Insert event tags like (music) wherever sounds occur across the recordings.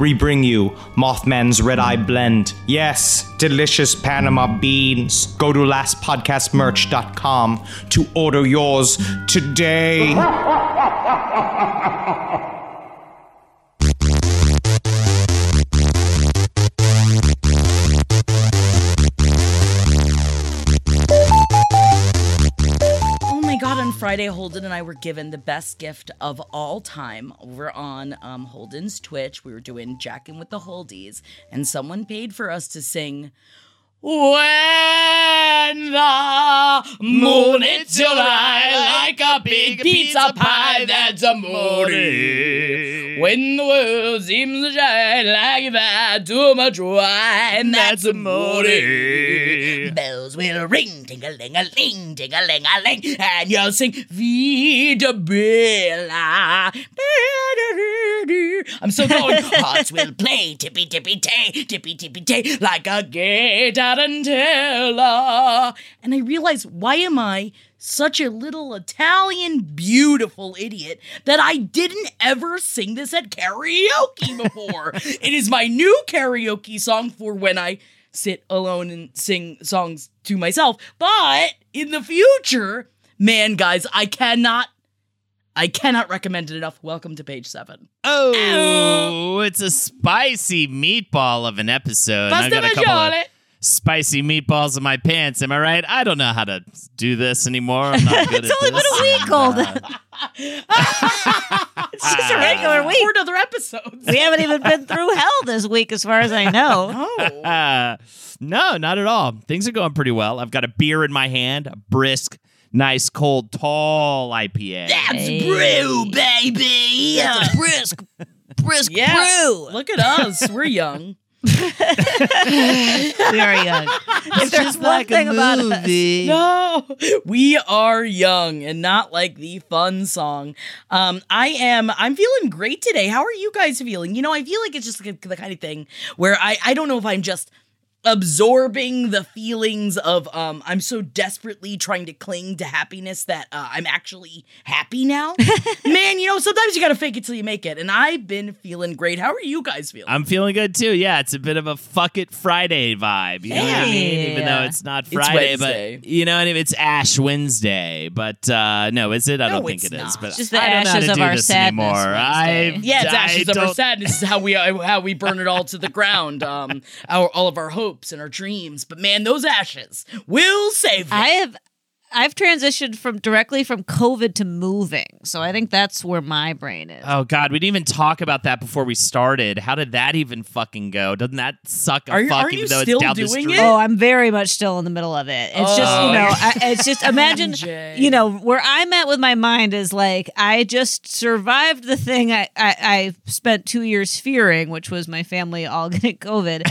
we bring you Mothman's Red Eye Blend. Yes, delicious Panama beans. Go to lastpodcastmerch.com to order yours today. (laughs) Friday, Holden and I were given the best gift of all time over on um, Holden's Twitch. We were doing Jacking with the Holdies, and someone paid for us to sing When the moon hits your eye like a big pizza pie, that's a morning. When the world seems to shine like that, too much wine, that's a morning. Bells will ring, ting-a-ling-a-ling, ting-a-ling-a-ling, and you'll sing Vida Bella. I'm still going. (laughs) Hearts will play, tippy tippy tay, tippy tippy tay, like a gay tarantella. And I realize, why am I such a little Italian beautiful idiot that I didn't ever sing this at karaoke before? (laughs) it is my new karaoke song for when I sit alone and sing songs to myself. But in the future, man, guys, I cannot I cannot recommend it enough. Welcome to page seven. Oh, it's a spicy meatball of an episode. I got a couple of spicy meatballs in my pants. Am I right? I don't know how to do this anymore. I'm not (laughs) good It's at only been a week, Holden. (laughs) it's just a regular week. Four other episodes. We haven't even been through hell this week, as far as I know. (laughs) Oh. Uh, no, not at all. Things are going pretty well. I've got a beer in my hand, a brisk, nice, cold, tall IPA. That's brew, baby. That's a brisk, brisk Yeah. brew. Look at us. We're young. (laughs) We are young. If there's one thing about us, No, we are young and not like the fun song. Um, I am. I'm feeling great today. How are you guys feeling? You know, I feel like it's just the kind of thing where I I don't know if I'm just absorbing the feelings of um I'm so desperately trying to cling to happiness that uh, I'm actually happy now. (laughs) Man, you know, sometimes you got to fake it till you make it. And I've been feeling great. How are you guys feeling? I'm feeling good too. Yeah, it's a bit of a fuck it Friday vibe. You know what I mean? Even though it's not Friday, Wednesday. but you know what I mean? It's Ash Wednesday. But uh no, is it? I No, don't think it's it is. not. But Just the I don't know how ashes of do our sadness anymore. I Yeah, it's I ashes of our sadness is how we uh, how we burn it all to the ground. Um, our all of our hopes and our dreams. But man, those ashes will save you. I have. I've transitioned from directly from COVID to moving, so I think that's where my brain is. Oh God, we didn't even talk about that before we started. How did that even fucking go? Doesn't that suck a Are you- fuck? are even you though still it's down the doing street? it? Oh, I'm very much still in the middle of it. It's just, you Oh. know, I, it's just (laughs) imagine, you know, where I'm at with my mind is like, I just survived the thing I, I, I spent two years fearing, which was my family all (laughs) getting COVID.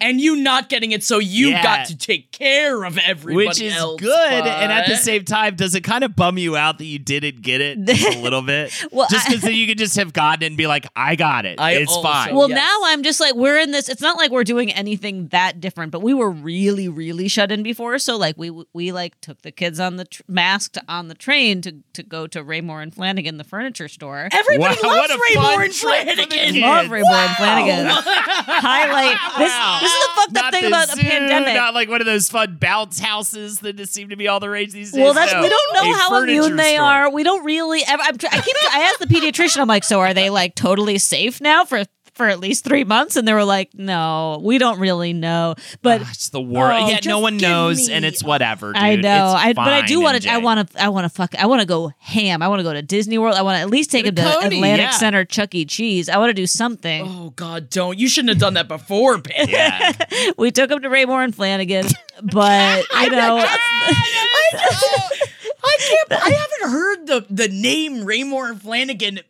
and you not getting it, so you Yeah. got to take care of everybody Which is else. good. And at the same time, does it kind of bum you out that you didn't get it a (laughs) little bit? Well, just because then you could just have gotten it and be like, I got it. I it's also- fine. Well, yes. now I'm just like we're in this. It's not like we're doing anything that different, but we were really, really shut in before. So like we we like took the kids on the tr- masked on the train to to go to Raymour and Flanigan, the furniture store. Everybody Wow, loves Raymour and trip for the Flanigan. Love Raymour and Flanigan. (laughs) Highlight this. Wow. This is the fucked up Not thing the about the zoo, pandemic. Not like one of those fun bounce houses that just seem to be all the rage these days. Well, that's No. we don't know A how immune they store. are. We don't really. I'm, tr- I keep. I asked the pediatrician. I'm like, so are they like totally safe now for for at least three months? And they were like, no, we don't really know. But Ah, it's the worst. Oh, yeah, no one knows, me- and it's whatever. Dude. I know. I but I do want to. I want to. I want to fuck. I want to go ham. I want to go to Disney World. I want to at least take him to Atlantic yeah. Center, Chuck E. Cheese. I want to do something. Oh God, don't! You shouldn't have done that before, (laughs) Pam. Yeah. We took him to Raymour and Flanigan, but (laughs) you know, (laughs) I can't. I (laughs) haven't heard the the name Raymour and Flanigan.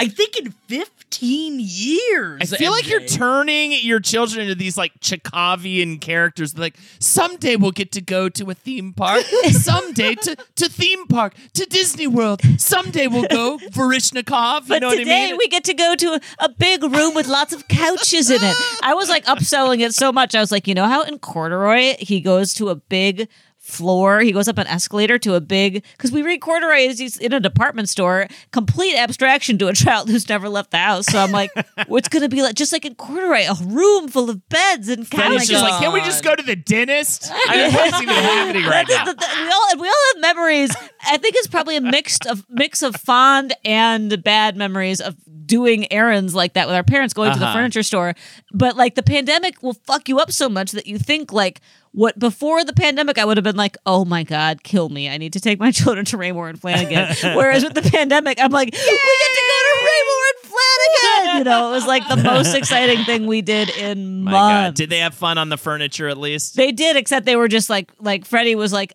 I think in fifteen years. I feel like you're turning your children into these like Chekhovian characters. Like someday we'll get to go to a theme park. (laughs) someday to to theme park to Disney World. Someday we'll go Varishnikov. You But know today what I mean? we get to go to a, a big room with lots of couches in it. I was like upselling it so much. I was like, you know how in corduroy he goes to a big floor, he goes up an escalator to a big because we read corduroy as he's in a department store, complete abstraction to a child who's never left the house. So I'm like, (laughs) what's gonna be like just like in corduroy, a room full of beds and couches. just like, can we just go to the dentist? I (laughs) what's even happening right now. that- that- we all we all have memories. I think it's probably a mix of mix of fond and bad memories of doing errands like that with our parents going to the Uh-huh. furniture store. But like the pandemic will fuck you up so much that you think like what before the pandemic I would have been like, oh my god, kill me! I need to take my (laughs) children to Raymour and Flanigan. (laughs) Whereas with the pandemic, I'm like, we get to go to Raymour and Flanigan. You know, it was like the most (laughs) exciting thing we did in My months. God. Did they have fun on the furniture at least? They did, except they were just like like Freddie was like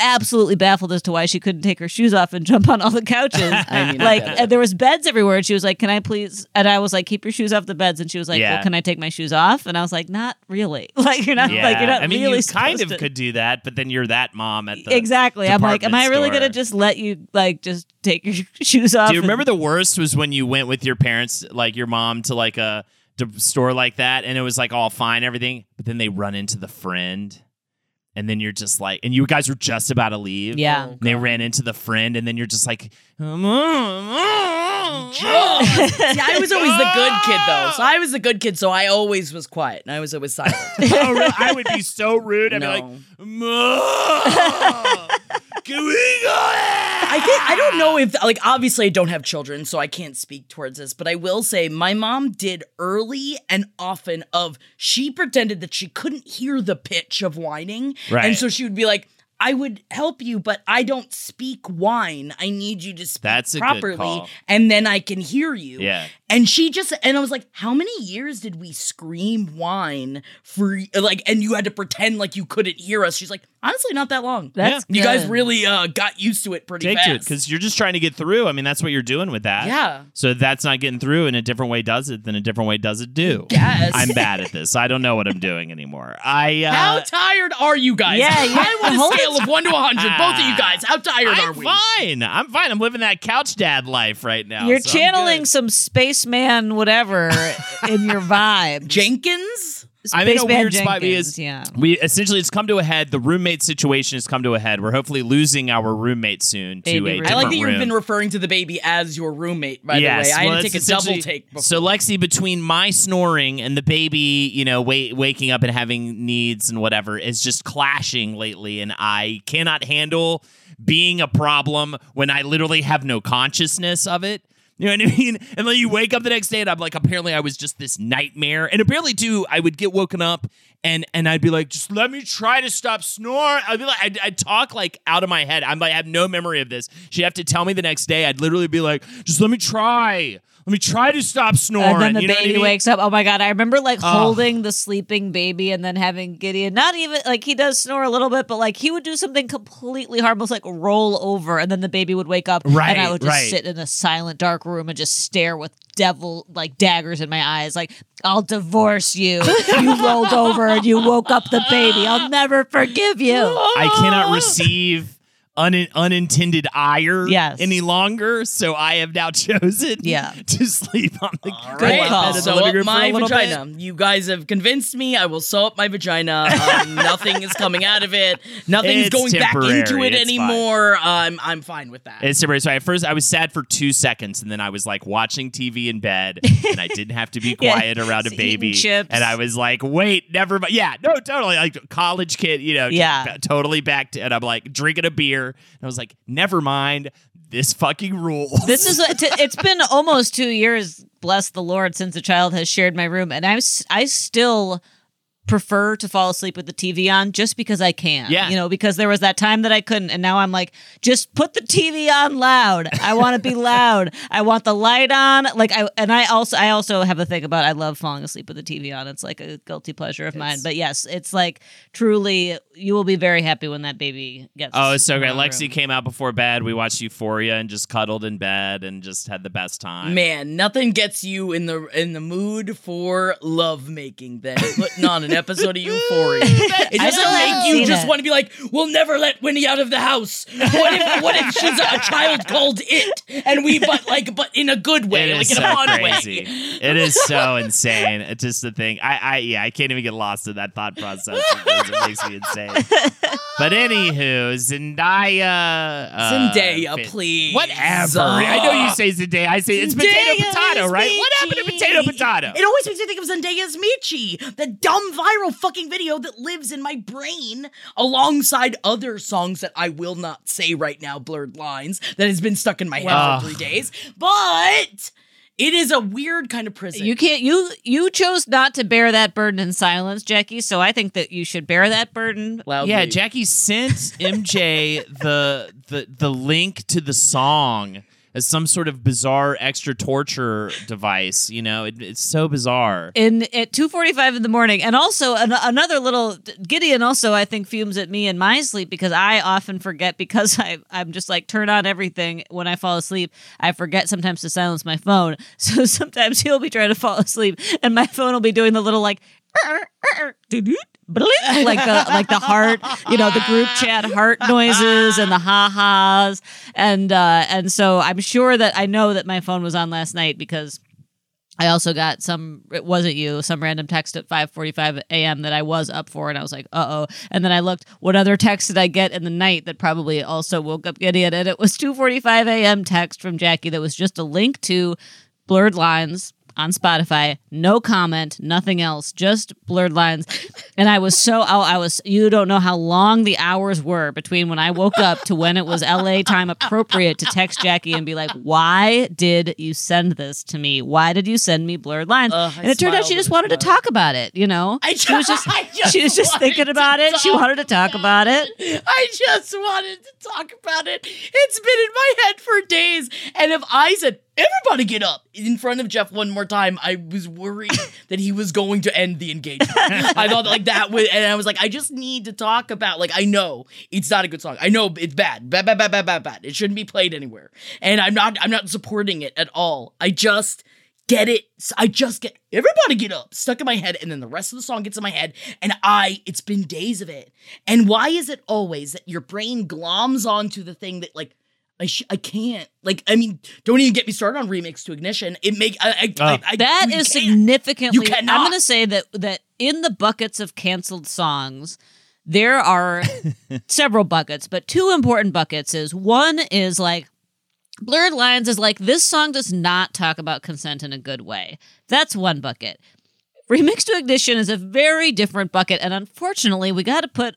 absolutely baffled as to why she couldn't take her shoes off and jump on all the couches. (laughs) I mean, like there was beds everywhere, and she was like, "Can I please?" And I was like, "Keep your shoes off the beds." And she was like, Yeah. "Well, can I take my shoes off?" And I was like, "Not really. (laughs) Like you're not yeah. like you're not I mean, really you kind of to- could do that, but then you're that mom at the Exactly. I'm like, am I really store. gonna just let you like just take your (laughs) shoes off? Do you and- remember the worst was when you went with your parents, like your mom, to like a store like that, and it was like all fine, everything, but then they run into the friend, and then you're just like, and you guys were just about to leave, Yeah. Oh, and they ran into the friend, and then you're just like, (laughs) See, I was always the good kid though, so I was the good kid, so I always was quiet and I was always silent. (laughs) oh, really? I would be so rude. I'd No. be like, Mom, (laughs) can we go? I think I don't know if like obviously I don't have children, so I can't speak towards this, but I will say my mom did early and often of she pretended that she couldn't hear the pitch of whining. Right. And so she would be like, I would help you, but I don't speak whine. I need you to speak That's properly, and then I can hear you. Yeah. And she just and I was like, how many years did we scream whine for like and you had to pretend like you couldn't hear us? She's like, honestly, not that long. That's you guys really uh got used to it pretty Take fast. because you're just trying to get through. I mean, that's what you're doing with that. Yeah. So that's not getting through, and a different way does it, then a different way does it do. Guess. I'm bad at this. I don't know what I'm doing anymore. I (laughs) uh, How tired are you guys? Yeah, you- I want hold a scale of one to a hundred. Both of you (laughs) guys, how tired I'm are we? fine. I'm fine. I'm living that couch dad life right now. You're so channeling some spaceman whatever in your (laughs) vibe. Jenkins. I'm in a Spaceman weird spot Jenkins, because yeah. we essentially it's come to a head. The roommate situation has come to a head. We're hopefully losing our roommate soon to Baby a roommate. different I like that you've room. been referring to the baby as your roommate. By yes, the way, I well, had to take a double take. Before. So Lexi, between my snoring and the baby, you know, wait, waking up and having needs and whatever, is just clashing lately, and I cannot handle being a problem when I literally have no consciousness of it. You know what I mean? (laughs) And then you wake up the next day, and I'm like, apparently I was just this nightmare. And apparently, too, I would get woken up, and and I'd be like, just let me try to stop snoring. I'd be like, I'd, I'd talk like out of my head. I'm like, I have no memory of this. She'd have to tell me the next day. I'd literally be like, just let me try. Let me try to stop snoring. and then the you know what I baby mean? wakes up. Oh my god! I remember like Oh. holding the sleeping baby and then having Gideon. Not even like he does snore a little bit, but like he would do something completely harmless, like roll over, and then the baby would wake up, Right. and I would just right. sit in a silent, dark room and just stare with devil like daggers in my eyes, like I'll divorce you. (laughs) you rolled over and you woke up the baby. I'll never forgive you. I cannot receive un- unintended ire Yes. any longer, so I have now (laughs) chosen Yeah. to sleep on the All ground right, call. I'll the living up room for a my little bit. vagina. You guys have convinced me. I will sew up my vagina. Um, (laughs) nothing is coming out of it. Nothing's It's going back into it It's fine. anymore. I'm I'm fine with that. It's temporary. So at first I was sad for two seconds, and then I was like watching TV in bed, (laughs) and I didn't have to be Yeah. quiet around a Just eating baby. chips. And I was like, wait, never mind. Yeah, no, totally. Like college kid, you know, Yeah. ba- totally back to, and I'm like drinking a beer, and I was like, never mind. This fucking rules. This is a- t- it's been almost two years, bless the Lord, since a child has shared my room, and I s- I still prefer to fall asleep with the TV on just because I can. Yeah. you know, because there was that time that I couldn't, and now I'm like, just put the TV on loud. I want to be (laughs) loud. I want the light on. Like I and I also I also have a thing about I love falling asleep with the TV on. It's like a guilty pleasure of mine. But yes, it's like truly, you will be very happy when that baby gets. Oh, it's so in great. Lexi room. came out before bed. We watched Euphoria and just cuddled in bed and just had the best time. Man, nothing gets you in the in the mood for love making than putting on an (laughs) episode of Euphoria. (laughs) It I just still haven't make you seen just it. want to be like, we'll never let Winnie out of the house. What if what if she's a, child called it and we but like but in a good way, It like is in so a fun crazy. way. It is so insane. It's just the thing. I, I, yeah, I can't even get lost in that thought process. It makes me insane. But anywho, Zendaya. Uh, Zendaya, fit- please. Whatever. I know you say Zendaya. I say it's potato Zendaya potato, is right? What happened to potato potato? It always makes me think of Zendaya's Michi, the dumb viral fucking video that lives in my brain alongside other songs that I will not say right now, blurred lines, that has been stuck in my head Wow. for three days. But it is a weird kind of prison. You can't you you chose not to bear that burden in silence, Jackie. So I think that you should bear that burden. loudly. Yeah, Jackie sent MJ the the the link to the song as some sort of bizarre extra torture device. You know, it, it's so bizarre. In at two forty five in the morning, and also an, another little Gideon. Also, I think fumes at me in my sleep because I often forget because (laughs) I I'm just like turn on everything when I fall asleep. I forget sometimes to silence my phone, (laughs) so sometimes he'll be trying to fall asleep, and my phone will be doing the little like. (laughs) like the like the heart, you know, the group chat heart noises and the ha ha's, and uh, and so I'm sure that I know that my phone was on last night because I also got some. It wasn't you. Some random text at 5:45 a.m. that I was up for, and I was like, "Uh oh!" And then I looked. What other text did I get in the night that probably also woke up Gideon? And it was 2:45 a.m. text from Jackie that was just a link to Blurred Lines on Spotify. No comment, nothing else, just Blurred Lines. And I was so oh, I was. You don't know how long the hours were between when I woke up to when it was L.A. time appropriate to text Jackie and be like, "Why did you send this to me? Why did you send me Blurred Lines?" Ugh, and it turned out she just wanted to talk about it. You know, I she was just, (laughs) I just she was just thinking about it. She wanted to talk about it. I just wanted to talk about it. It's been in my head for days. And if I said, everybody get up in front of Jeff one more time, I was worried (laughs) that he was going to end the engagement. I thought like that would, and I was like, I just need to talk about, like, I know it's not a good song. I know it's bad. Bad, bad, bad, bad, bad, bad. It shouldn't be played anywhere. And I'm not, I'm not supporting it at all. I just, get it. I just get everybody get up stuck in my head, and then the rest of the song gets in my head, and I it's been days of it. And why is it always that your brain gloms onto the thing that like I sh- I can't like I mean don't even get me started on remix to ignition. It make I I, ah. I, I That you is can't. significantly. You I'm going to say that that in the buckets of canceled songs, there are (laughs) several buckets, but two important buckets is one is like blurred lines is like this song does not talk about consent in a good way. That's one bucket. Remix to Ignition is a very different bucket, and unfortunately, we got to put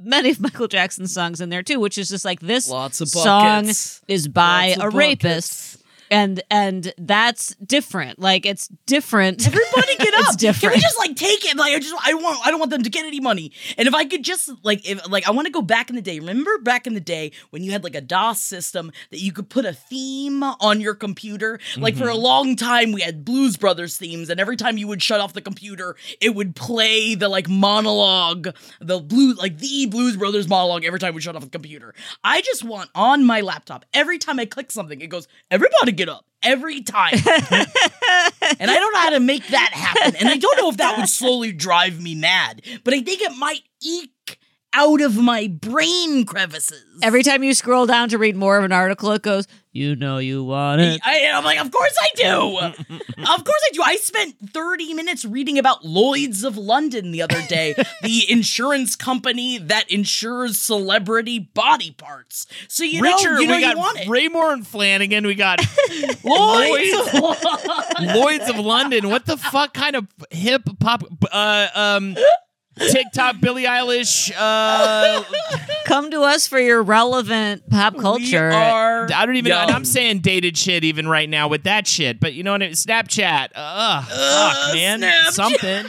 many of Michael Jackson's songs in there too, which is just like this Lots of song is by Lots a of rapist buckets. And and that's different. Like it's different. Everybody (laughs) get up. it's different. Can we just like take it? Like I just I want I don't want them to get any money. And if I could just like if like I want to go back in the day. Remember back in the day when you had like a DOS system that you could put a theme on your computer? Like for a mm-hmm. long time we had Blues Brothers themes and every time you would shut off the computer, it would play the like monologue, the blue like the Blues Brothers monologue every time we shut off the computer. I just want on my laptop every time I click something it goes everybody get up every time. (laughs) and I don't know how to make that happen. And I don't know if that would slowly drive me mad, but I think it might eke out of my brain crevices. Every time you scroll down to read more of an article, it goes, "You know you want it." I, am like, of course I do. (laughs) of course I do. I spent 30 minutes reading about Lloyd's of London the other day, the (laughs) insurance company that insures celebrity body parts. So you Richard, know, you know we you got want it. Raymour and Flanigan. We got (laughs) Lloyd's. Lloyd's, Lloyd's of London. What the fuck kind of hip pop? Uh, um, TikTok, Billie Eilish. Uh, Come to us for your relevant pop culture. We are I don't even know. I'm saying dated shit even right now with that shit. But you know what? I mean? Snapchat. Ugh, fuck, man. Snapchat. Something.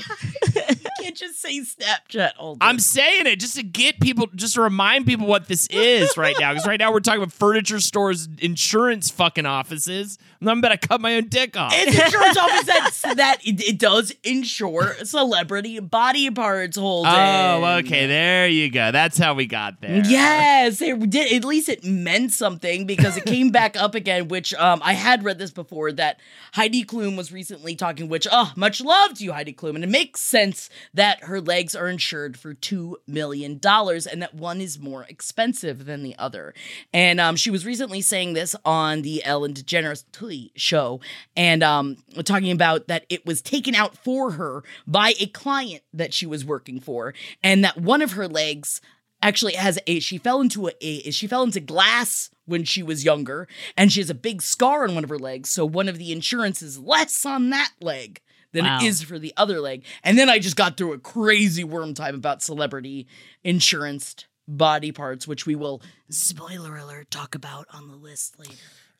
(laughs) can't just say Snapchat all day. I'm saying it just to get people, just to remind people what this is right now. Because right now we're talking about furniture stores, insurance fucking offices. I'm about to cut my own dick off. It's insurance office that that it, it does insure celebrity body parts Holden. Oh, okay. There you go. That's how we got there. Yes, it did. At least it meant something because it came back up again. Which um, I had read this before that Heidi Klum was recently talking. Which oh, much love to you, Heidi Klum, and it makes sense that her legs are insured for two million dollars, and that one is more expensive than the other. And um, she was recently saying this on the Ellen DeGeneres Tully show, and um, talking about that it was taken out for her by a client that she was working for, and that one of her legs actually has a she fell into a, a she fell into glass when she was younger and she has a big scar on one of her legs so one of the insurance is less on that leg than Wow. it is for the other leg and then i just got through a crazy worm time about celebrity insurance body parts which we will spoiler alert talk about on the list later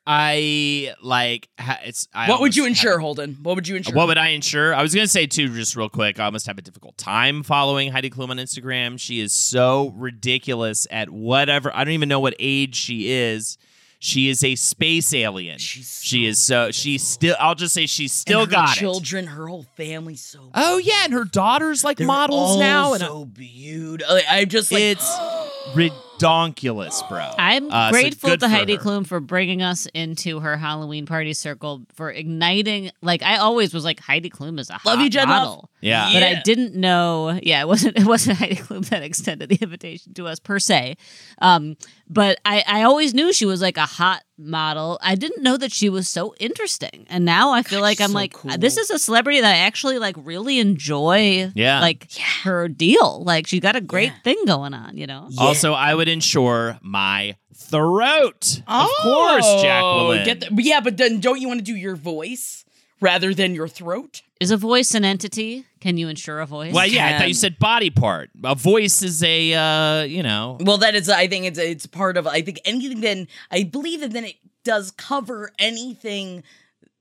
I like. Ha- it's. I what would you insure have- holden what would you insure What would I insure? I was gonna say too, just real quick. I almost have a difficult time following Heidi Klum on Instagram. She is so ridiculous at whatever. I don't even know what age she is. She is a space alien. She's she so is so. She's still. I'll just say she's And still her got it. children her whole family so Oh yeah, and her daughter's like They're models now, and so beautiful i'm just like it's (gasps) redonkulous, bro. I'm Uh, grateful good to Heidi her. Klum for bringing us into her Halloween party circle for igniting. Like I always was like Heidi Klum is a hot Love you, Jen Love. Model. Yeah. But I didn't know. Yeah, it wasn't. (laughs) It wasn't Heidi Klum that extended the invitation to us per se. Um, but I, I always knew she was like a hot model. I didn't know that she was so interesting. And now I feel God, like I'm so like cool. this is a celebrity that I actually like really enjoy. Yeah. like her deal. Like she got a great Yeah. thing going on. You know. Also, I would insure my throat. of course, Jacqueline. Oh, Get the, yeah, but then don't you want to do your voice rather than your throat? Is a voice an entity? Can you insure a voice? Well, yeah, I thought you said body part. A voice is a, uh, you know, Well, that is, I think it's it's part of. I think anything. Then I believe that then it does cover anything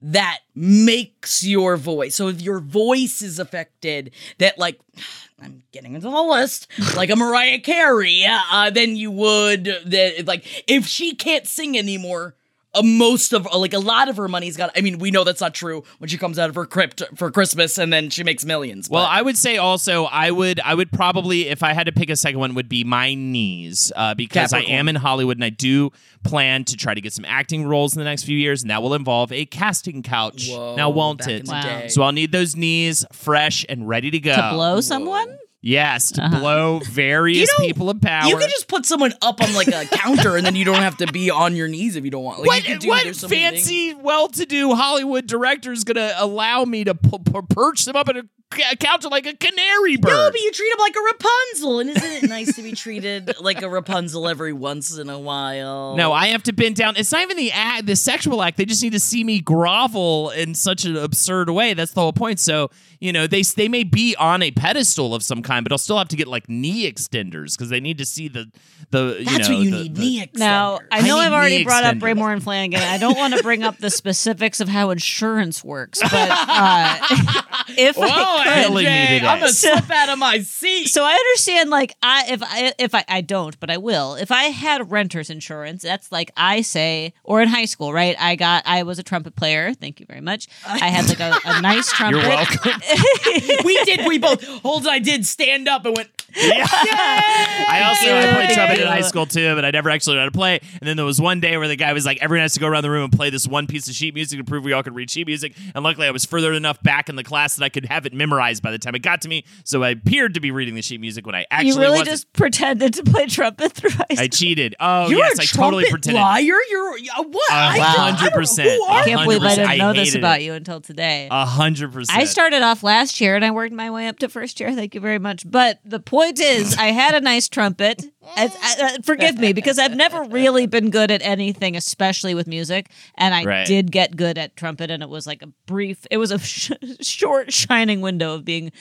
that makes your voice. So if your voice is affected, that like. (sighs) I'm getting into the list, (laughs) like a Mariah Carey, uh, then you would that like if she can't sing anymore, uh, most of like a lot of her money's got. I mean, we know that's not true when she comes out of her crypt for Christmas and then she makes millions. Well, but- I would say also I would I would probably if I had to pick a second one would be my knees uh, because I am in Hollywood and I do plan to try to get some acting roles in the next few years and that will involve a casting couch. Whoa, now won't it? Wow. So I'll need those knees fresh and ready to go. to blow someone? Yes, to uh-huh. blow various You know, people of power. You could just put someone up on like a (laughs) counter, and then you don't have to be on your knees if you don't want. Like, what, you do, what so fancy, well-to-do Hollywood director is going to allow me to p- p- perch them up in a c- counter like a canary bird. No, but you treat them like a Rapunzel, and isn't it nice to be treated (laughs) like a Rapunzel every once in a while? No, I have to bend down. It's not even the act, the sexual act. They just need to see me grovel in such an absurd way. That's the whole point. So you know, they they may be on a pedestal of some kind, but I'll still have to get like knee extenders because they need to see the the. You That's know, what you the- need. the- knee extenders. Now, I I know need I've already knee brought up extenders. Raymour and Flanigan. I don't want to bring up the specifics of how insurance works, but uh, (laughs) if Whoa, I could, AJ, I'm gonna So- slip out of my seat. so I understand. Like, I if I if I, I don't, but I will. If I had renter's insurance, that's like I say, or in high school, right? I got I was a trumpet player. Thank you very much. I had like a, a nice (laughs) trumpet. You're welcome. (laughs) (laughs) we did. We both. Holds. I did stand up and went. Yeah. (laughs) (laughs) I also I played trumpet in high school too, but I never actually learned how to play. And then there was one day where the guy was like, everyone has to go around the room and play this one piece of sheet music to prove we all could read sheet music. And luckily, I was further enough back in the class that I could have it memorized by the time it got to me. So I appeared to be reading the sheet music when I actually you really wasn't. just pretended to play trumpet through high school. I cheated. Oh You're yes, a I trumpet totally pretended. liar. You're uh, what? A I don't- I don't- hundred percent. Who are I can't believe I didn't know this about it. you until today. A hundred percent. I started off last year and I worked my way up to first year. Thank you very much. But the point is, I had a nice trumpet. I, I- uh, forgive me because I've never really been good at anything, especially with music. And I Right. did get good at trumpet, and it was like a brief, it was a (laughs) sh- short, shining window of being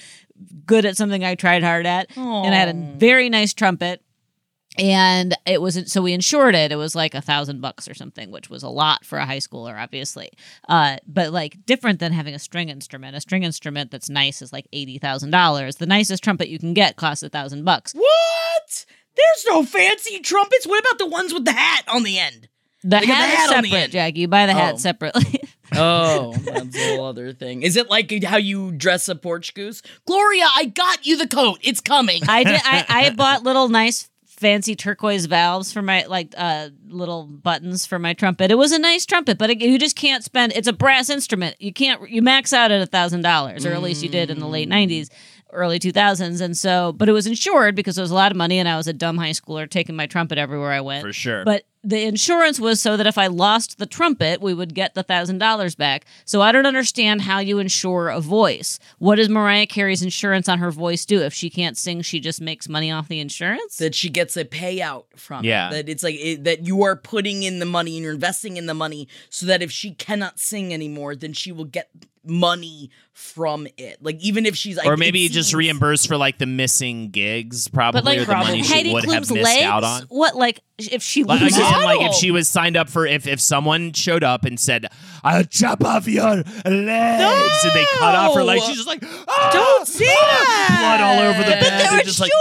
good at something I tried hard at. And I had a very nice trumpet. And it wasn't so we insured it. It was like a thousand bucks or something, which was a lot for a high schooler, obviously. Uh, but like different than having a string instrument. A string instrument that's nice is like eighty thousand dollars. The nicest trumpet you can get costs a thousand bucks. What? There's no fancy trumpets. What about the ones with the hat on the end? The hat the is hat the separate. Jackie. You buy the Oh. hat separately. (laughs) Oh, that's a whole other thing. Is it like how you dress a porch goose? Gloria, I got you the coat. It's coming. I did. I, I bought little nice fancy turquoise valves for my like uh little buttons for my trumpet. It was a nice trumpet, but it, you just can't spend. It's a brass instrument. You can't. You max out at a thousand dollars, or at least you did in the late nineties. Early 2000s, and so, but it was insured because it was a lot of money, and I was a dumb high schooler taking my trumpet everywhere I went. For sure. But the insurance was so that if I lost the trumpet, we would get the thousand dollars back. So I don't understand how you insure a voice. What does Mariah Carey's insurance on her voice do? If she can't sing, she just makes money off the insurance. that she gets a payout from. it. Yeah. That it's like it, that you are putting in the money and you're investing in the money so that if she cannot sing anymore, then she will get money from it. Like even if she's like, or it maybe just reimbursed for like the missing gigs, probably, but like or the money she Heidi would Klum's have missed legs, out on. what like if she Like, loses? again, like if she was signed up for if if someone showed up and said, "I'll chop off your legs," and they cut off her legs, she's just like, "Ah!" Don't say that. blood all over the But bed. they They're were just like.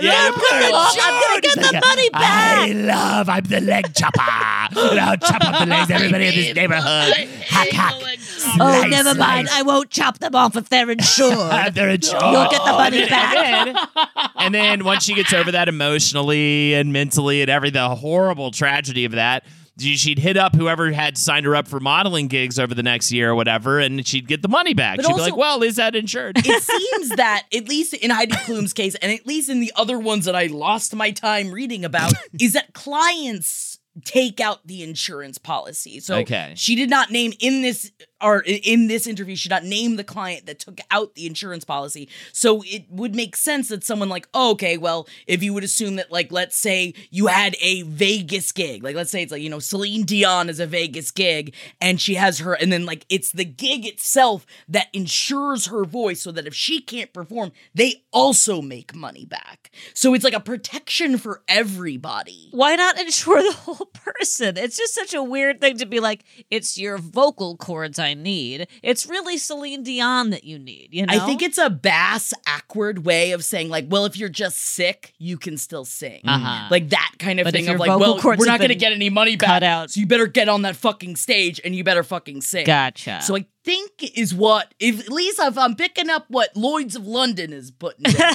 Yeah, I'm gonna, I'm gonna get the money back. I love. I'm the leg chopper. and I'll chop off the legs. of Everybody in this (laughs) neighborhood. Hack hack. Oh, Slice, never mind. I won't chop them off if they're insured. (laughs) They're insured. You'll get the money oh, And back. and then once she gets over that emotionally and mentally and every the horrible tragedy of that, she- she'd hit up whoever had signed her up for modeling gigs over the next year or whatever, and she'd get the money back. But she'd also- be like, "Well, is that insured?" it seems that at least in Heidi Klum's case, and at least in the other ones that I lost my time reading about, (laughs) is that clients take out the insurance policy. So Okay. she did not name in this or in this interview, should not name the client that took out the insurance policy. So it would make sense that someone like, oh, okay, well, if you would assume that, like, let's say you had a Vegas gig, like, let's say it's like, you know, Celine Dion is a Vegas gig, and she has her, and then like it's the gig itself that insures her voice so that if she can't perform, they also make money back. So it's like a protection for everybody. Why not insure the whole person? It's just such a weird thing to be like, it's your vocal cords I need. It's really Celine Dion that you need, you know? I think it's a bass awkward way of saying like, well, if you're just sick, you can still sing. Uh-huh. Like that kind of But thing of like, well, we're not going to get any money cut back, out. so you better get on that fucking stage and you better fucking sing. Gotcha. So I think is what if at least if I'm picking up what Lloyd's of London is putting down,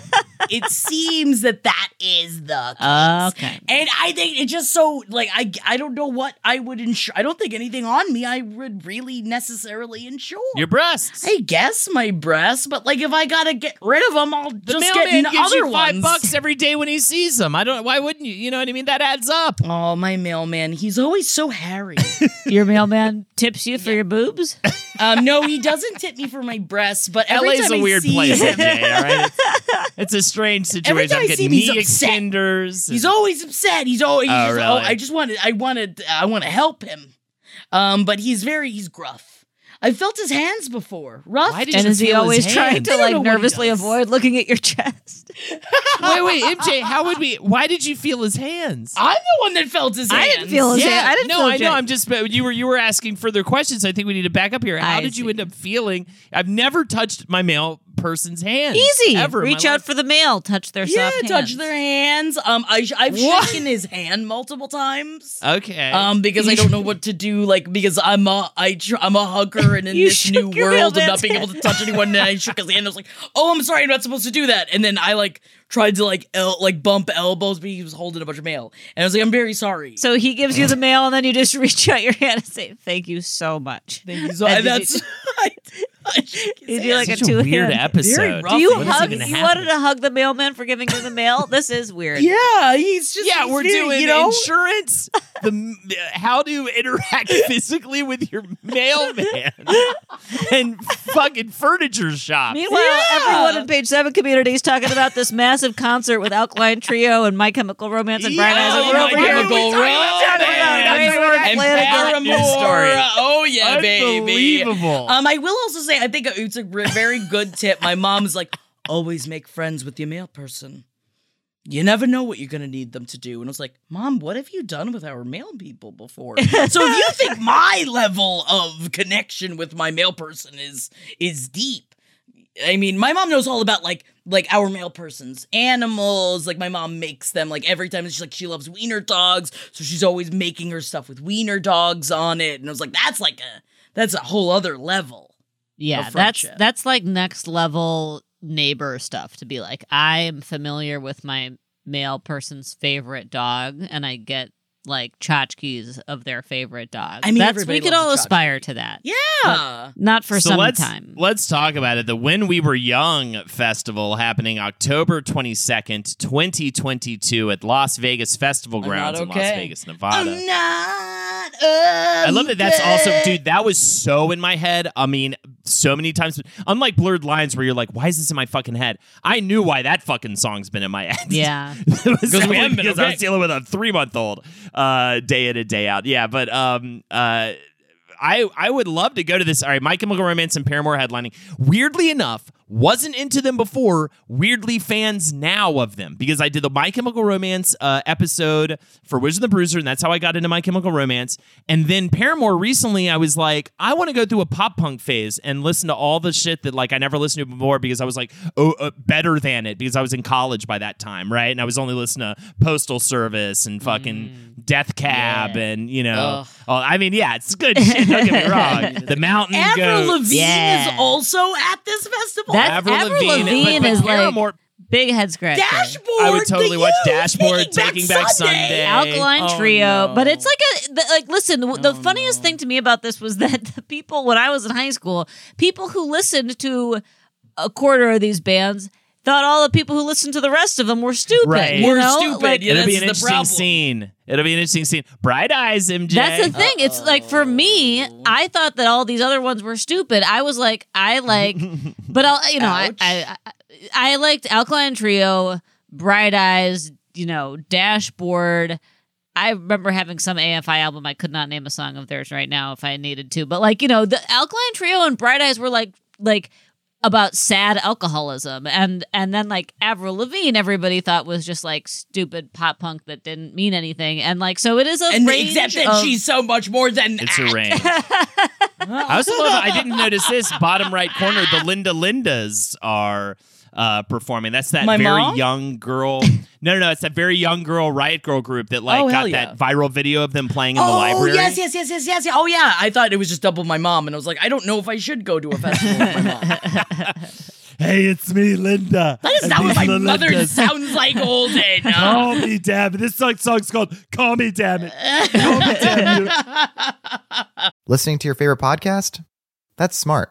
(laughs) it seems that that is the case. Okay. And I think it's just so like I I don't know what I would insure. I don't think anything on me I would really necessarily insure. Your breasts. I guess my breasts, but like if I gotta get rid of them, I'll the just mailman get n- gives other you five ones. bucks every day when he sees them. I don't. Why wouldn't you? You know what I mean? That adds up. Oh, my mailman, he's always so hairy. (laughs) your mailman tips you for your boobs? Um, no, he doesn't tip me for my breasts, but every LA's time a I weird see place, him, MJ. All right, it's, it's a strange situation. time I'm I see getting him, he's knee upset. extenders. He's always upset. He's always. Oh, he's just, really? I just wanted. I wanted. I want to help him. Um, but he's very. He's gruff. I felt his hands before. Rough. Why did And you is he feel his always trying hands? to I don't like know what he nervously does. avoid looking at your chest? Wait, wait, MJ. How would we? Why did you feel his hands? I'm the one that felt his hands. I hands. didn't feel his yeah, hand. I didn't no, feel I know. Jay. I'm just. You were you were asking further questions. I think we need to back up here. How I did you see. end up feeling? I've never touched my male person's hand. Easy. Ever. Reach out life. for the mail. Touch their Yeah, soft touch hands. their hands. Um, I I've What? shaken his hand multiple times. Okay. Um, because I don't know what to do. Like, because I'm a I tr- I'm a hugger, and in (laughs) this new shook your real world of not being able to touch anyone, and I shook his hand. I was like, "Oh, I'm sorry, I'm not supposed to do that." And then I like tried to like el- like bump elbows, but he was holding a bunch of mail, and I was like, "I'm very sorry." So he gives you the mail, and then you just (laughs) reach out your hand and say, "Thank you so much." Thank you so- And and that's you- (laughs) I, I shook his You do like hand. a a two weird hand. episode. rough. Do you What is hug? You happening? wanted to hug the mailman for giving you the mail? This is weird. yeah, he's just yeah, he's we're very, doing you know. insurance. The (laughs) how to interact (laughs) physically with your mailman (laughs) and fucking furniture shop. Meanwhile, Yeah. everyone in Page Seven community is talking about this massive concert with Alkaline Trio and My Chemical Romance and Bright Eyes. Oh, and we're My over. Chemical we talking Romance. that? And playing story. Paramore. Oh yeah, baby. Unbelievable. Um, I will also say I think it's a very good tip. My mom's like, always make friends with your mail person. You never know what you're gonna need them to do. And I was like, Mom, what have you done with our mail people before? so if you think my level of connection with my mail person is is deep, I mean, my mom knows all about like like our male persons, animals. Like my mom makes them like every time. She's like she loves wiener dogs, so she's always making her stuff with wiener dogs on it. And I was like, that's like a that's a whole other level. Yeah, of that's that's like next level neighbor stuff to be like, I am familiar with my male person's favorite dog, and I get like tchotchkes of their favorite dog. I mean, that's, we could all aspire to that. Yeah. Not for so some let's time. let's talk about it. The When We Were Young festival happening October twenty second, twenty twenty two, at Las Vegas Festival Grounds not in Las. Vegas, Nevada. I'm not. I love that. That's also, dude. That was so in my head. I mean, so many times. Unlike blurred lines, where you're like, "Why is this in my fucking head?" I knew why that fucking song's been in my head. Yeah. (laughs) it was Because we haven't been, because I was dealing with a three month old, uh, day in and day out. Yeah, but um, uh. I, I would love to go to this. All right, My Chemical Romance and Paramore headlining. Weirdly enough, wasn't into them before. Weirdly, fans now of them because I did the My Chemical Romance uh, episode for Wizard and the Bruiser, and that's how I got into My Chemical Romance. And then Paramore recently, I was like, I want to go through a pop punk phase and listen to all the shit that like I never listened to before because I was like, oh, uh, better than it because I was in college by that time, right? And I was only listening to Postal Service and fucking Death Cab Yeah. and you know, Ugh. oh, I mean, yeah, it's good shit. Don't get me (laughs) wrong. The Mountain Avril Goats. Lavigne Yeah. is also at this festival. That- Avril Avril Lavigne, Lavigne but, but is like- Big head scratcher. Dashboard. I would totally the watch youth, Dashboard, Taking Back Sunday. Alkaline Oh, Trio, no. but it's like a the, like. Listen, the, the Oh, funniest no. thing to me about this was that the people when I was in high school, people who listened to a quarter of these bands thought all the people who listened to the rest of them were stupid. Right. you We're know? stupid, Like, yeah. It'll be an interesting problem. scene. It'll be an interesting scene. Bright Eyes, MJ. That's the thing. It's like for me, I thought that all these other ones were stupid. I was like, I like, (laughs) but I'll, you know, I, Ouch. I, I, I liked Alkaline Trio, Bright Eyes, you know, Dashboard. I remember having some AFI album. I could not name a song of theirs right now if I needed to, but like, you know, the Alkaline Trio and Bright Eyes were like, like about sad alcoholism and and then like Avril Lavigne everybody thought was just like stupid pop punk that didn't mean anything and like so it is a and range except that of- she's so much more than It's that. a range. (laughs) I also love. I didn't notice this bottom right corner. The Linda Lindas are uh, performing. That's that My very mom? young girl. (laughs) No, no, no. It's that very young girl Riot Girl group that like Oh, got yeah. that viral video of them playing in the oh library. yes, yes, yes, yes, yes, yes. Oh yeah, I thought it was just double my mom, and I was like, I don't know if I should go to a festival with my mom. (laughs) Hey, it's me, Linda. That is not what my mother sounds like, Holden. (laughs) Call me, damn it. This song, song's called "Call Me, Damn It." Call me, damn you. Listening to your favorite podcast? That's smart.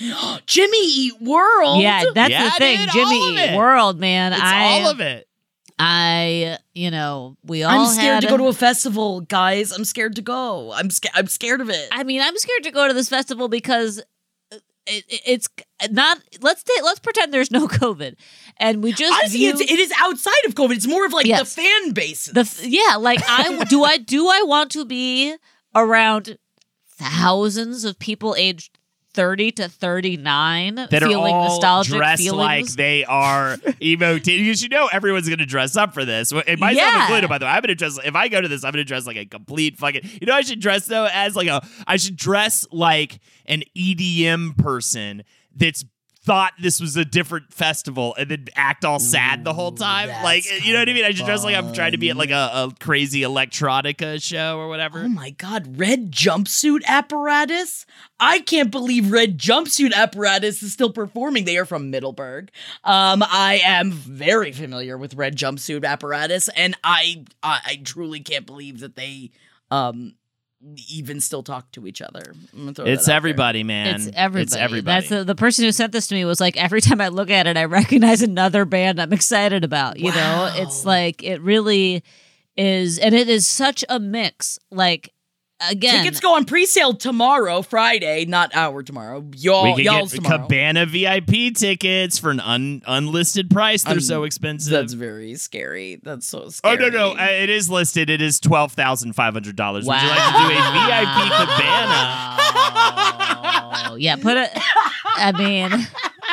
(gasps) Jimmy Eat World. Yeah, that's Yeah, the thing. dude, Jimmy Eat. World, man. It's I, all of it. I, you know, we all. I'm scared had to go to a festival, guys. I'm scared to go. I'm scared. I'm scared of it. I mean, I'm scared to go to this festival because uh, it, it- it's not. Let's ta- let's pretend there's no (laughs) COVID, and we just Honestly, view it's, it is outside of COVID. It's more of like Yes. the fan base. the f- yeah. Like I do. I do. I want to be around thousands of people aged. 30 to 39 That are feeling all nostalgic dressed feelings. like they are emo teen. Because you know everyone's going to dress up for this. And myself Yeah. included, by the way. I'm going to dress. If I go to this, I'm going to dress like a complete fucking. You know, I should dress though as like a. I should dress like an EDM person that's thought this was a different festival and then act all sad the whole time. Like, you know what I mean? I just dress like I'm trying to be at like a, a crazy electronica show or whatever. Oh my god, red jumpsuit apparatus? I can't believe red jumpsuit apparatus is still performing. They are from Middleburg. Um, I am very familiar with red jumpsuit apparatus, and I I, I truly can't believe that they um even still talk to each other. I'm gonna throw that It's out there. everybody, man. It's everybody. It's everybody. That's the, the person who sent this to me was like, every time I look at it, I recognize another band I'm excited about. You know, it's like it really is, and it is such a mix. Like again, Tickets go on pre-sale tomorrow, Friday, not our tomorrow. Y'all, we could y'all's get tomorrow. Cabana VIP tickets for an un- unlisted price. They're Um, so expensive. That's very scary. That's so oh scary. no no! Uh, it is listed. It is twelve thousand five hundred dollars. Would you like to do a VIP cabana? Oh, (laughs) yeah, put it. I mean, (laughs)